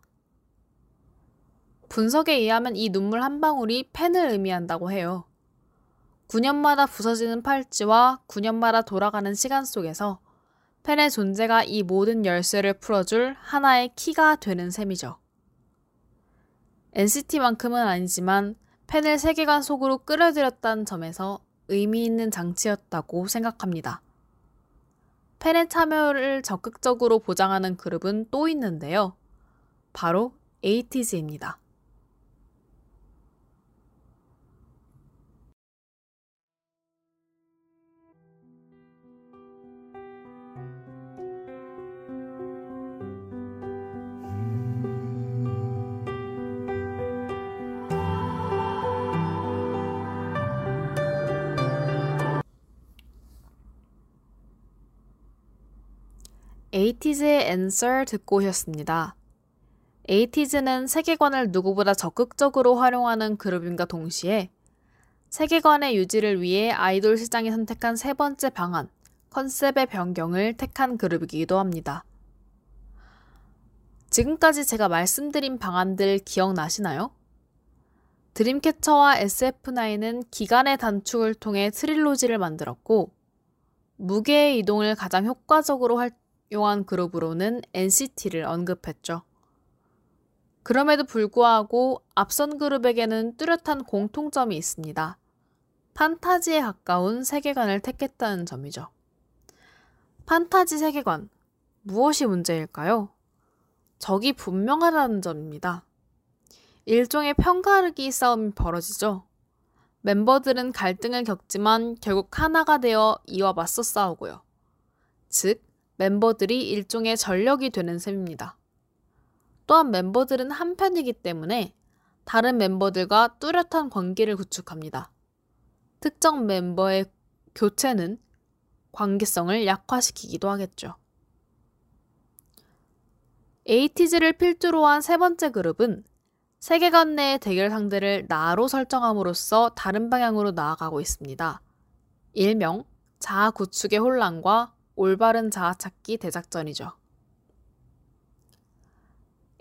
분석에 의하면 이 눈물 한 방울이 팬을 의미한다고 해요. 9년마다 부서지는 팔찌와 9년마다 돌아가는 시간 속에서 팬의 존재가 이 모든 열쇠를 풀어줄 하나의 키가 되는 셈이죠. NCT만큼은 아니지만 팬을 세계관 속으로 끌어들였다는 점에서 의미 있는 장치였다고 생각합니다. 팬의 참여를 적극적으로 보장하는 그룹은 또 있는데요. 바로 에이티즈입니다. 에이티즈의 Answer 듣고 오셨습니다. 에이티즈는 세계관을 누구보다 적극적으로 활용하는 그룹임과 동시에 세계관의 유지를 위해 아이돌 시장이 선택한 세 번째 방안, 컨셉의 변경을 택한 그룹이기도 합니다. 지금까지 제가 말씀드린 방안들 기억나시나요? 드림캐쳐와 SF9은 기간의 단축을 통해 트릴로지를 만들었고, 무게의 이동을 가장 효과적으로 할, 용한 그룹으로는 NCT를 언급했죠. 그럼에도 불구하고 앞선 그룹에게는 뚜렷한 공통점이 있습니다. 판타지에 가까운 세계관을 택했다는 점이죠. 판타지 세계관, 무엇이 문제일까요? 적이 분명하다는 점입니다. 일종의 편가르기 싸움이 벌어지죠. 멤버들은 갈등을 겪지만 결국 하나가 되어 이와 맞서 싸우고요. 즉, 멤버들이 일종의 전력이 되는 셈입니다. 또한 멤버들은 한편이기 때문에 다른 멤버들과 뚜렷한 관계를 구축합니다. 특정 멤버의 교체는 관계성을 약화시키기도 하겠죠. 에이티즈를 필두로 한 세 번째 그룹은 세계관 내의 대결 상대를 나로 설정함으로써 다른 방향으로 나아가고 있습니다. 일명 자아 구축의 혼란과 올바른 자아 찾기 대작전이죠.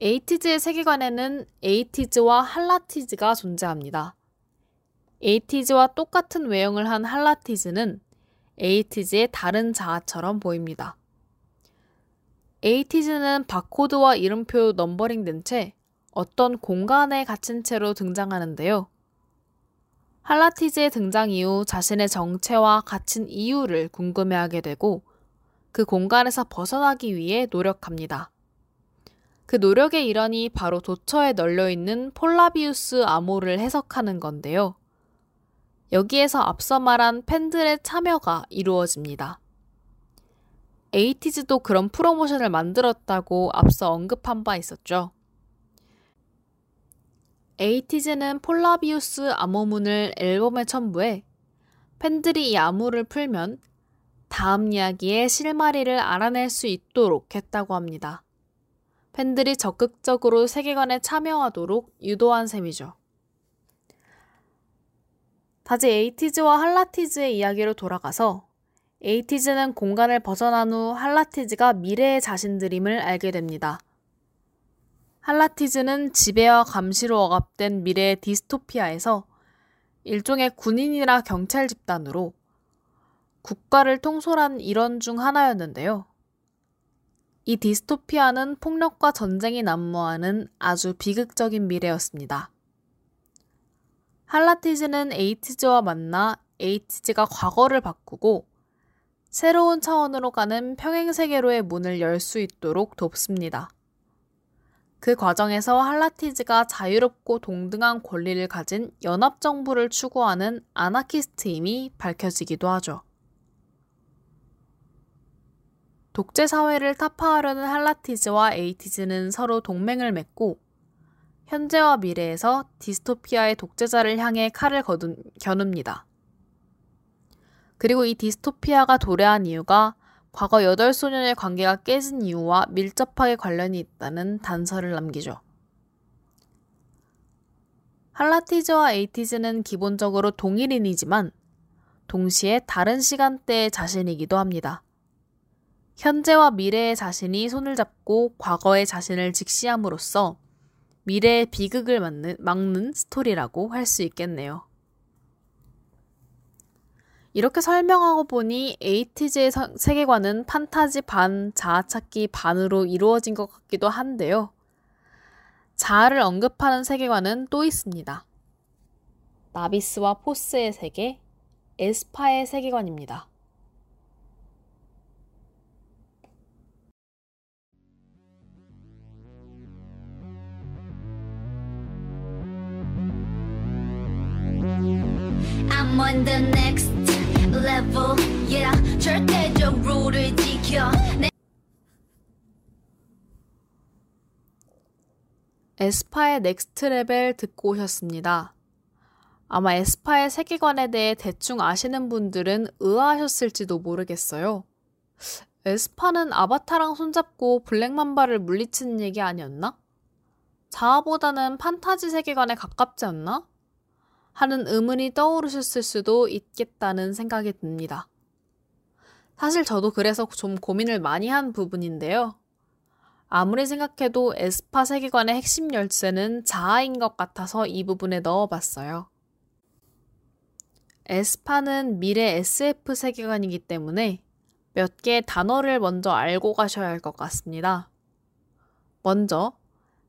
에이티즈의 세계관에는 에이티즈와 할라티즈가 존재합니다. 에이티즈와 똑같은 외형을 한 할라티즈는 에이티즈의 다른 자아처럼 보입니다. 에이티즈는 바코드와 이름표 넘버링된 채 어떤 공간에 갇힌 채로 등장하는데요. 할라티즈의 등장 이후 자신의 정체와 갇힌 이유를 궁금해하게 되고 그 공간에서 벗어나기 위해 노력합니다. 그 노력의 일환이 바로 도처에 널려 있는 폴라비우스 암호를 해석하는 건데요. 여기에서 앞서 말한 팬들의 참여가 이루어집니다. 에이티즈도 그런 프로모션을 만들었다고 앞서 언급한 바 있었죠. 에이티즈는 폴라비우스 암호문을 앨범에 첨부해 팬들이 이 암호를 풀면 다음 이야기의 실마리를 알아낼 수 있도록 했다고 합니다. 팬들이 적극적으로 세계관에 참여하도록 유도한 셈이죠. 다시 에이티즈와 할라티즈의 이야기로 돌아가서 에이티즈는 공간을 벗어난 후 할라티즈가 미래의 자신들임을 알게 됩니다. 할라티즈는 지배와 감시로 억압된 미래의 디스토피아에서 일종의 군인이나 경찰 집단으로 국가를 통솔한 일원 중 하나였는데요. 이 디스토피아는 폭력과 전쟁이 난무하는 아주 비극적인 미래였습니다. 할라티즈는 에이티즈와 만나 에이티즈가 과거를 바꾸고 새로운 차원으로 가는 평행세계로의 문을 열 수 있도록 돕습니다. 그 과정에서 할라티즈가 자유롭고 동등한 권리를 가진 연합정부를 추구하는 아나키스트임이 밝혀지기도 하죠. 독재 사회를 타파하려는 할라티즈와 에이티즈는 서로 동맹을 맺고 현재와 미래에서 디스토피아의 독재자를 향해 칼을 거둔, 겨눕니다. 그리고 이 디스토피아가 도래한 이유가 과거 여덟 소년의 관계가 깨진 이유와 밀접하게 관련이 있다는 단서를 남기죠. 할라티즈와 에이티즈는 기본적으로 동일인이지만 동시에 다른 시간대의 자신이기도 합니다. 현재와 미래의 자신이 손을 잡고 과거의 자신을 직시함으로써 미래의 비극을 막는, 막는 스토리라고 할 수 있겠네요. 이렇게 설명하고 보니 에이티즈의 세계관은 판타지 반, 자아찾기 반으로 이루어진 것 같기도 한데요. 자아를 언급하는 세계관은 또 있습니다. 나비스와 포스의 세계, 에스파의 세계관입니다. I'm on the next level, yeah. 절대적 룰을 지켜. 에스파의 Next Level 듣고 오셨습니다. 아마 에스파의 세계관에 대해 대충 아시는 분들은 의아하셨을지도 모르겠어요. 에스파는 아바타랑 손잡고 블랙맘바를 물리치는 얘기 아니었나? 자아보다는 판타지 세계관에 가깝지 않나? 하는 의문이 떠오르셨을 수도 있겠다는 생각이 듭니다. 사실 저도 그래서 좀 고민을 많이 한 부분인데요. 아무리 생각해도 에스파 세계관의 핵심 열쇠는 자아인 것 같아서 이 부분에 넣어봤어요. 에스파는 미래 SF 세계관이기 때문에 몇 개의 단어를 먼저 알고 가셔야 할 것 같습니다. 먼저,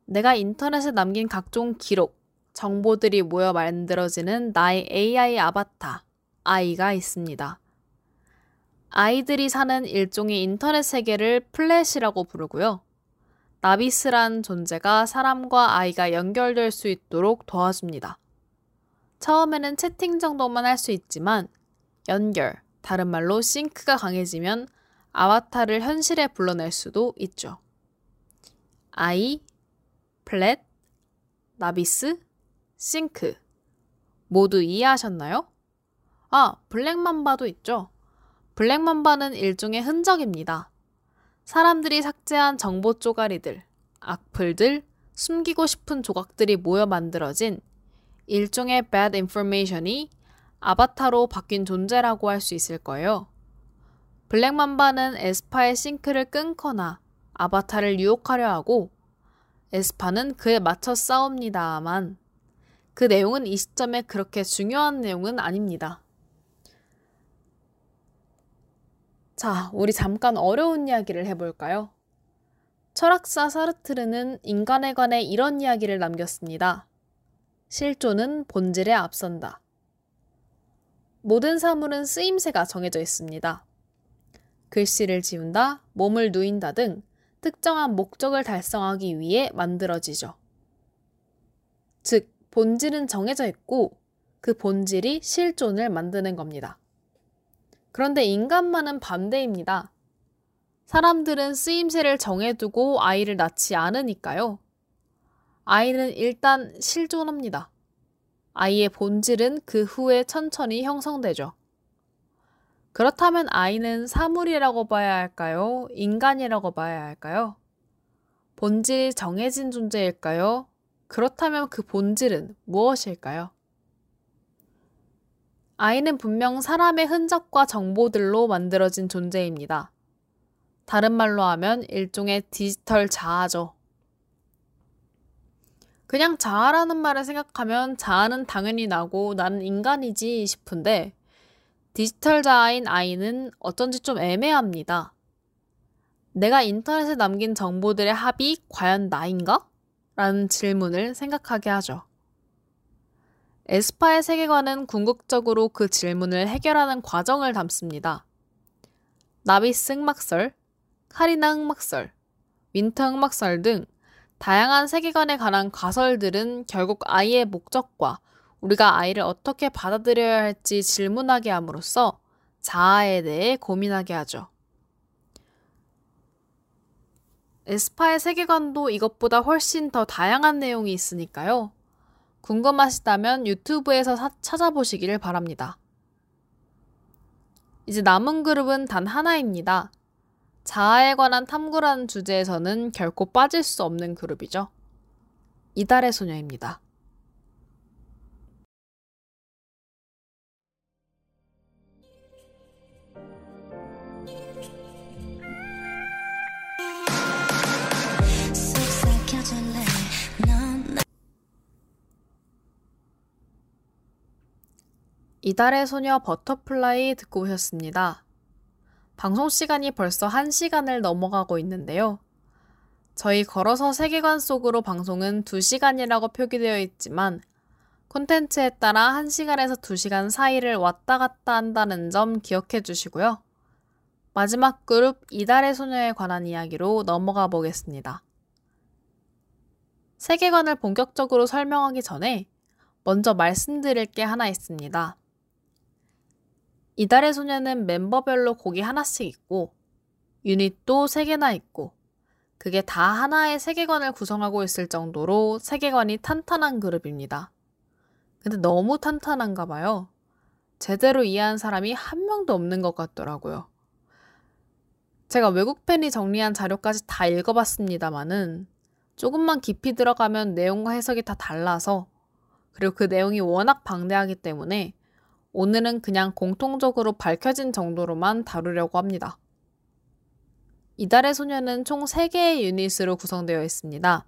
내가 인터넷에 남긴 각종 기록, 정보들이 모여 만들어지는 나의 AI 아바타, 아이가 있습니다. 아이들이 사는 일종의 인터넷 세계를 플랫이라고 부르고요. 나비스란 존재가 사람과 아이가 연결될 수 있도록 도와줍니다. 처음에는 채팅 정도만 할 수 있지만 연결, 다른 말로 싱크가 강해지면 아바타를 현실에 불러낼 수도 있죠. 아이, 플랫, 나비스, 싱크. 모두 이해하셨나요? 아, 블랙맘바도 있죠. 블랙맘바는 일종의 흔적입니다. 사람들이 삭제한 정보 쪼가리들, 악플들, 숨기고 싶은 조각들이 모여 만들어진 일종의 bad information이 아바타로 바뀐 존재라고 할 수 있을 거예요. 블랙맘바는 에스파의 싱크를 끊거나 아바타를 유혹하려 하고 에스파는 그에 맞춰 싸웁니다만 그 내용은 이 시점에 그렇게 중요한 내용은 아닙니다. 자, 우리 잠깐 어려운 이야기를 해볼까요? 철학사 사르트르는 인간에 관해 이런 이야기를 남겼습니다. 실존은 본질에 앞선다. 모든 사물은 쓰임새가 정해져 있습니다. 글씨를 지운다, 몸을 누인다 등 특정한 목적을 달성하기 위해 만들어지죠. 즉, 본질은 정해져 있고 그 본질이 실존을 만드는 겁니다. 그런데 인간만은 반대입니다. 사람들은 쓰임새를 정해두고 아이를 낳지 않으니까요. 아이는 일단 실존합니다. 아이의 본질은 그 후에 천천히 형성되죠. 그렇다면 아이는 사물이라고 봐야 할까요? 인간이라고 봐야 할까요? 본질이 정해진 존재일까요? 그렇다면 그 본질은 무엇일까요? 아이는 분명 사람의 흔적과 정보들로 만들어진 존재입니다. 다른 말로 하면 일종의 디지털 자아죠. 그냥 자아라는 말을 생각하면 자아는 당연히 나고 나는 인간이지 싶은데 디지털 자아인 아이는 어쩐지 좀 애매합니다. 내가 인터넷에 남긴 정보들의 합이 과연 나인가? 라는 질문을 생각하게 하죠. 에스파의 세계관은 궁극적으로 그 질문을 해결하는 과정을 담습니다. 나비스 흑막설, 카리나 흑막설, 윈터 흑막설 등 다양한 세계관에 관한 가설들은 결국 아이의 목적과 우리가 아이를 어떻게 받아들여야 할지 질문하게 함으로써 자아에 대해 고민하게 하죠. 에스파의 세계관도 이것보다 훨씬 더 다양한 내용이 있으니까요. 궁금하시다면 유튜브에서 사, 찾아보시기를 바랍니다. 이제 남은 그룹은 단 하나입니다. 자아에 관한 탐구라는 주제에서는 결코 빠질 수 없는 그룹이죠. 이달의 소녀입니다. 이달의 소녀 Butterfly 듣고 오셨습니다. 방송 시간이 벌써 1시간을 넘어가고 있는데요. 저희 걸어서 세계관 속으로 방송은 2시간이라고 표기되어 있지만 콘텐츠에 따라 1시간에서 2시간 사이를 왔다 갔다 한다는 점 기억해 주시고요. 마지막 그룹 이달의 소녀에 관한 이야기로 넘어가 보겠습니다. 세계관을 본격적으로 설명하기 전에 먼저 말씀드릴 게 하나 있습니다. 이달의 소녀는 멤버별로 곡이 하나씩 있고 유닛도 3개나 있고 그게 다 하나의 세계관을 구성하고 있을 정도로 세계관이 탄탄한 그룹입니다. 근데 너무 탄탄한가 봐요. 제대로 이해한 사람이 한 명도 없는 것 같더라고요. 제가 외국 팬이 정리한 자료까지 다 읽어봤습니다만은 조금만 깊이 들어가면 내용과 해석이 다 달라서 그리고 그 내용이 워낙 방대하기 때문에 오늘은 그냥 공통적으로 밝혀진 정도로만 다루려고 합니다. 이달의 소녀는 총 3개의 유닛으로 구성되어 있습니다.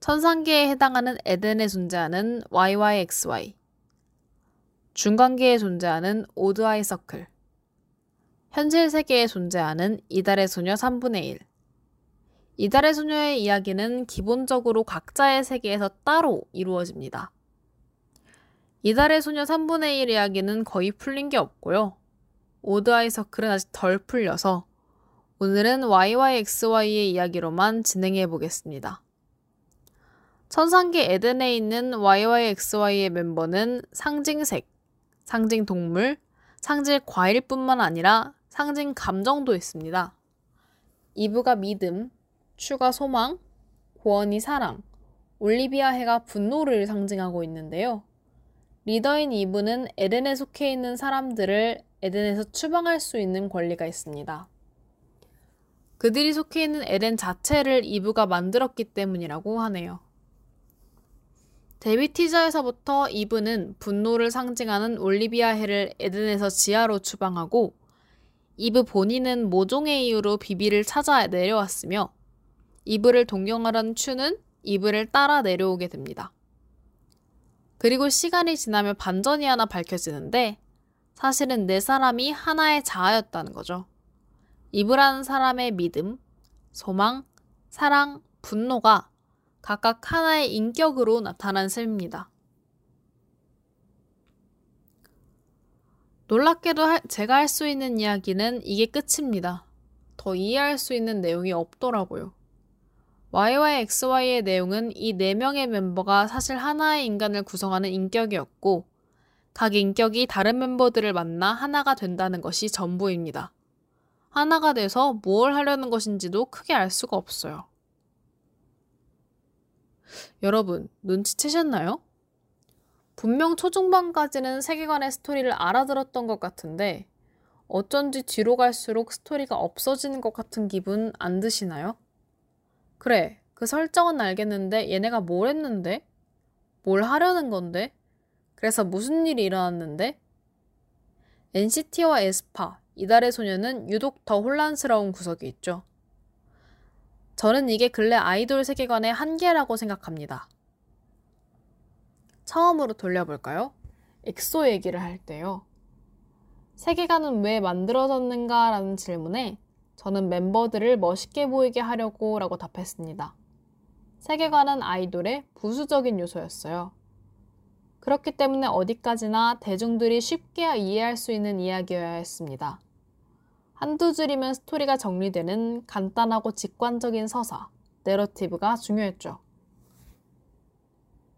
천상계에 해당하는 에덴에 존재하는 YYXY, 중간계에 존재하는 오드아이 서클, 현실 세계에 존재하는 이달의 소녀 3분의 1. 이달의 소녀의 이야기는 기본적으로 각자의 세계에서 따로 이루어집니다. 이달의 소녀 3분의 1 이야기는 거의 풀린 게 없고요. 오드 아이 서클은 아직 덜 풀려서 오늘은 YYXY의 이야기로만 진행해 보겠습니다. 천상계 에덴에 있는 YYXY의 멤버는 상징색, 상징 동물, 상징 과일뿐만 아니라 상징 감정도 있습니다. 이브가 믿음, 추가 소망, 고원이 사랑, 올리비아 해가 분노를 상징하고 있는데요. 리더인 이브는 에덴에 속해 있는 사람들을 에덴에서 추방할 수 있는 권리가 있습니다. 그들이 속해 있는 에덴 자체를 이브가 만들었기 때문이라고 하네요. 데뷔 티저에서부터 이브는 분노를 상징하는 올리비아 해를 에덴에서 지하로 추방하고 이브 본인은 모종의 이유로 비비를 찾아 내려왔으며 이브를 동경하려는 추는 이브를 따라 내려오게 됩니다. 그리고 시간이 지나면 반전이 하나 밝혀지는데 사실은 네 사람이 하나의 자아였다는 거죠. 이브라는 사람의 믿음, 소망, 사랑, 분노가 각각 하나의 인격으로 나타난 셈입니다. 놀랍게도 할, 제가 할 수 있는 이야기는 이게 끝입니다. 더 이해할 수 있는 내용이 없더라고요. YYXY의 내용은 이 4명의 멤버가 사실 하나의 인간을 구성하는 인격이었고, 각 인격이 다른 멤버들을 만나 하나가 된다는 것이 전부입니다. 하나가 돼서 무엇 하려는 것인지도 크게 알 수가 없어요. 여러분, 눈치채셨나요? 분명 초중반까지는 세계관의 스토리를 알아들었던 것 같은데, 어쩐지 뒤로 갈수록 스토리가 없어지는 것 같은 기분 안 드시나요? 그래, 그 설정은 알겠는데 얘네가 뭘 했는데? 뭘 하려는 건데? 그래서 무슨 일이 일어났는데? NCT와 에스파, 이달의 소녀는 유독 더 혼란스러운 구석이 있죠. 저는 이게 근래 아이돌 세계관의 한계라고 생각합니다. 처음으로 돌려볼까요? 엑소 얘기를 할 때요. 세계관은 왜 만들어졌는가 라는 질문에 저는 멤버들을 멋있게 보이게 하려고 라고 답했습니다. 세계관은 아이돌의 부수적인 요소였어요. 그렇기 때문에 어디까지나 대중들이 쉽게 이해할 수 있는 이야기여야 했습니다. 한두 줄이면 스토리가 정리되는 간단하고 직관적인 서사, 내러티브가 중요했죠.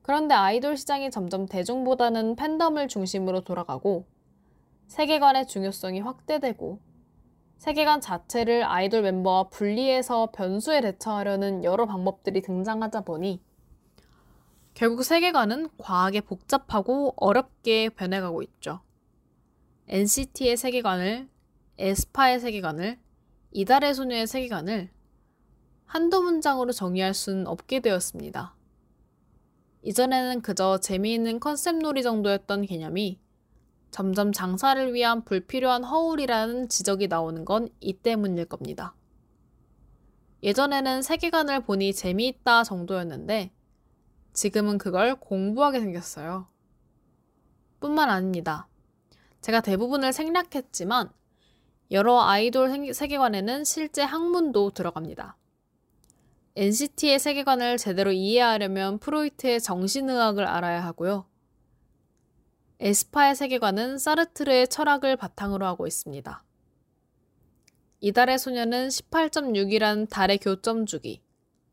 그런데 아이돌 시장이 점점 대중보다는 팬덤을 중심으로 돌아가고 세계관의 중요성이 확대되고 세계관 자체를 아이돌 멤버와 분리해서 변수에 대처하려는 여러 방법들이 등장하다 보니 결국 세계관은 과하게 복잡하고 어렵게 변해가고 있죠. NCT의 세계관을, 에스파의 세계관을, 이달의 소녀의 세계관을 한두 문장으로 정의할 수는 없게 되었습니다. 이전에는 그저 재미있는 컨셉 놀이 정도였던 개념이 점점 장사를 위한 불필요한 허울이라는 지적이 나오는 건 이 때문일 겁니다. 예전에는 세계관을 보니 재미있다 정도였는데 지금은 그걸 공부하게 생겼어요. 뿐만 아닙니다. 제가 대부분을 생략했지만 여러 아이돌 세계관에는 실제 학문도 들어갑니다. NCT의 세계관을 제대로 이해하려면 프로이트의 정신의학을 알아야 하고요. 에스파의 세계관은 사르트르의 철학을 바탕으로 하고 있습니다. 이달의 소녀는 18.6이라는 달의 교점 주기,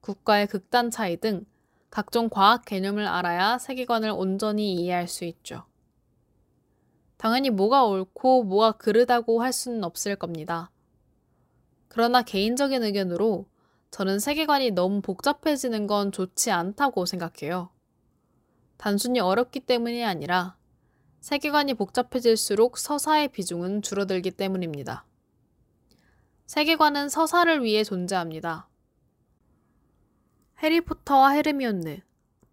국가의 극단 차이 등 각종 과학 개념을 알아야 세계관을 온전히 이해할 수 있죠. 당연히 뭐가 옳고 뭐가 그르다고 할 수는 없을 겁니다. 그러나 개인적인 의견으로 저는 세계관이 너무 복잡해지는 건 좋지 않다고 생각해요. 단순히 어렵기 때문이 아니라 세계관이 복잡해질수록 서사의 비중은 줄어들기 때문입니다. 세계관은 서사를 위해 존재합니다. 해리포터와 헤르미온느,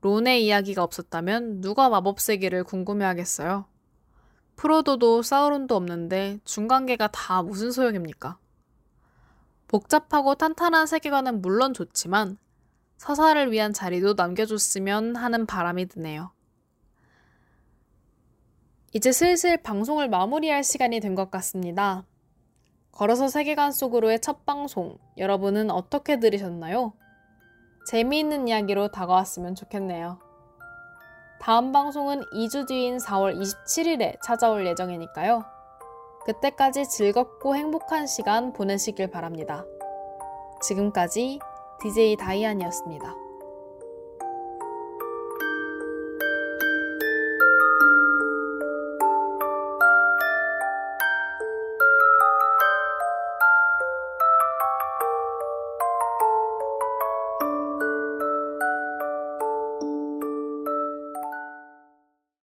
론의 이야기가 없었다면 누가 마법 세계를 궁금해하겠어요? 프로도도 사우론도 없는데 중간계가 다 무슨 소용입니까? 복잡하고 탄탄한 세계관은 물론 좋지만 서사를 위한 자리도 남겨줬으면 하는 바람이 드네요. 이제 슬슬 방송을 마무리할 시간이 된 것 같습니다. 걸어서 세계관 속으로의 첫 방송, 여러분은 어떻게 들으셨나요? 재미있는 이야기로 다가왔으면 좋겠네요. 다음 방송은 2주 뒤인 4월 27일에 찾아올 예정이니까요. 그때까지 즐겁고 행복한 시간 보내시길 바랍니다. 지금까지 DJ 다이안이었습니다.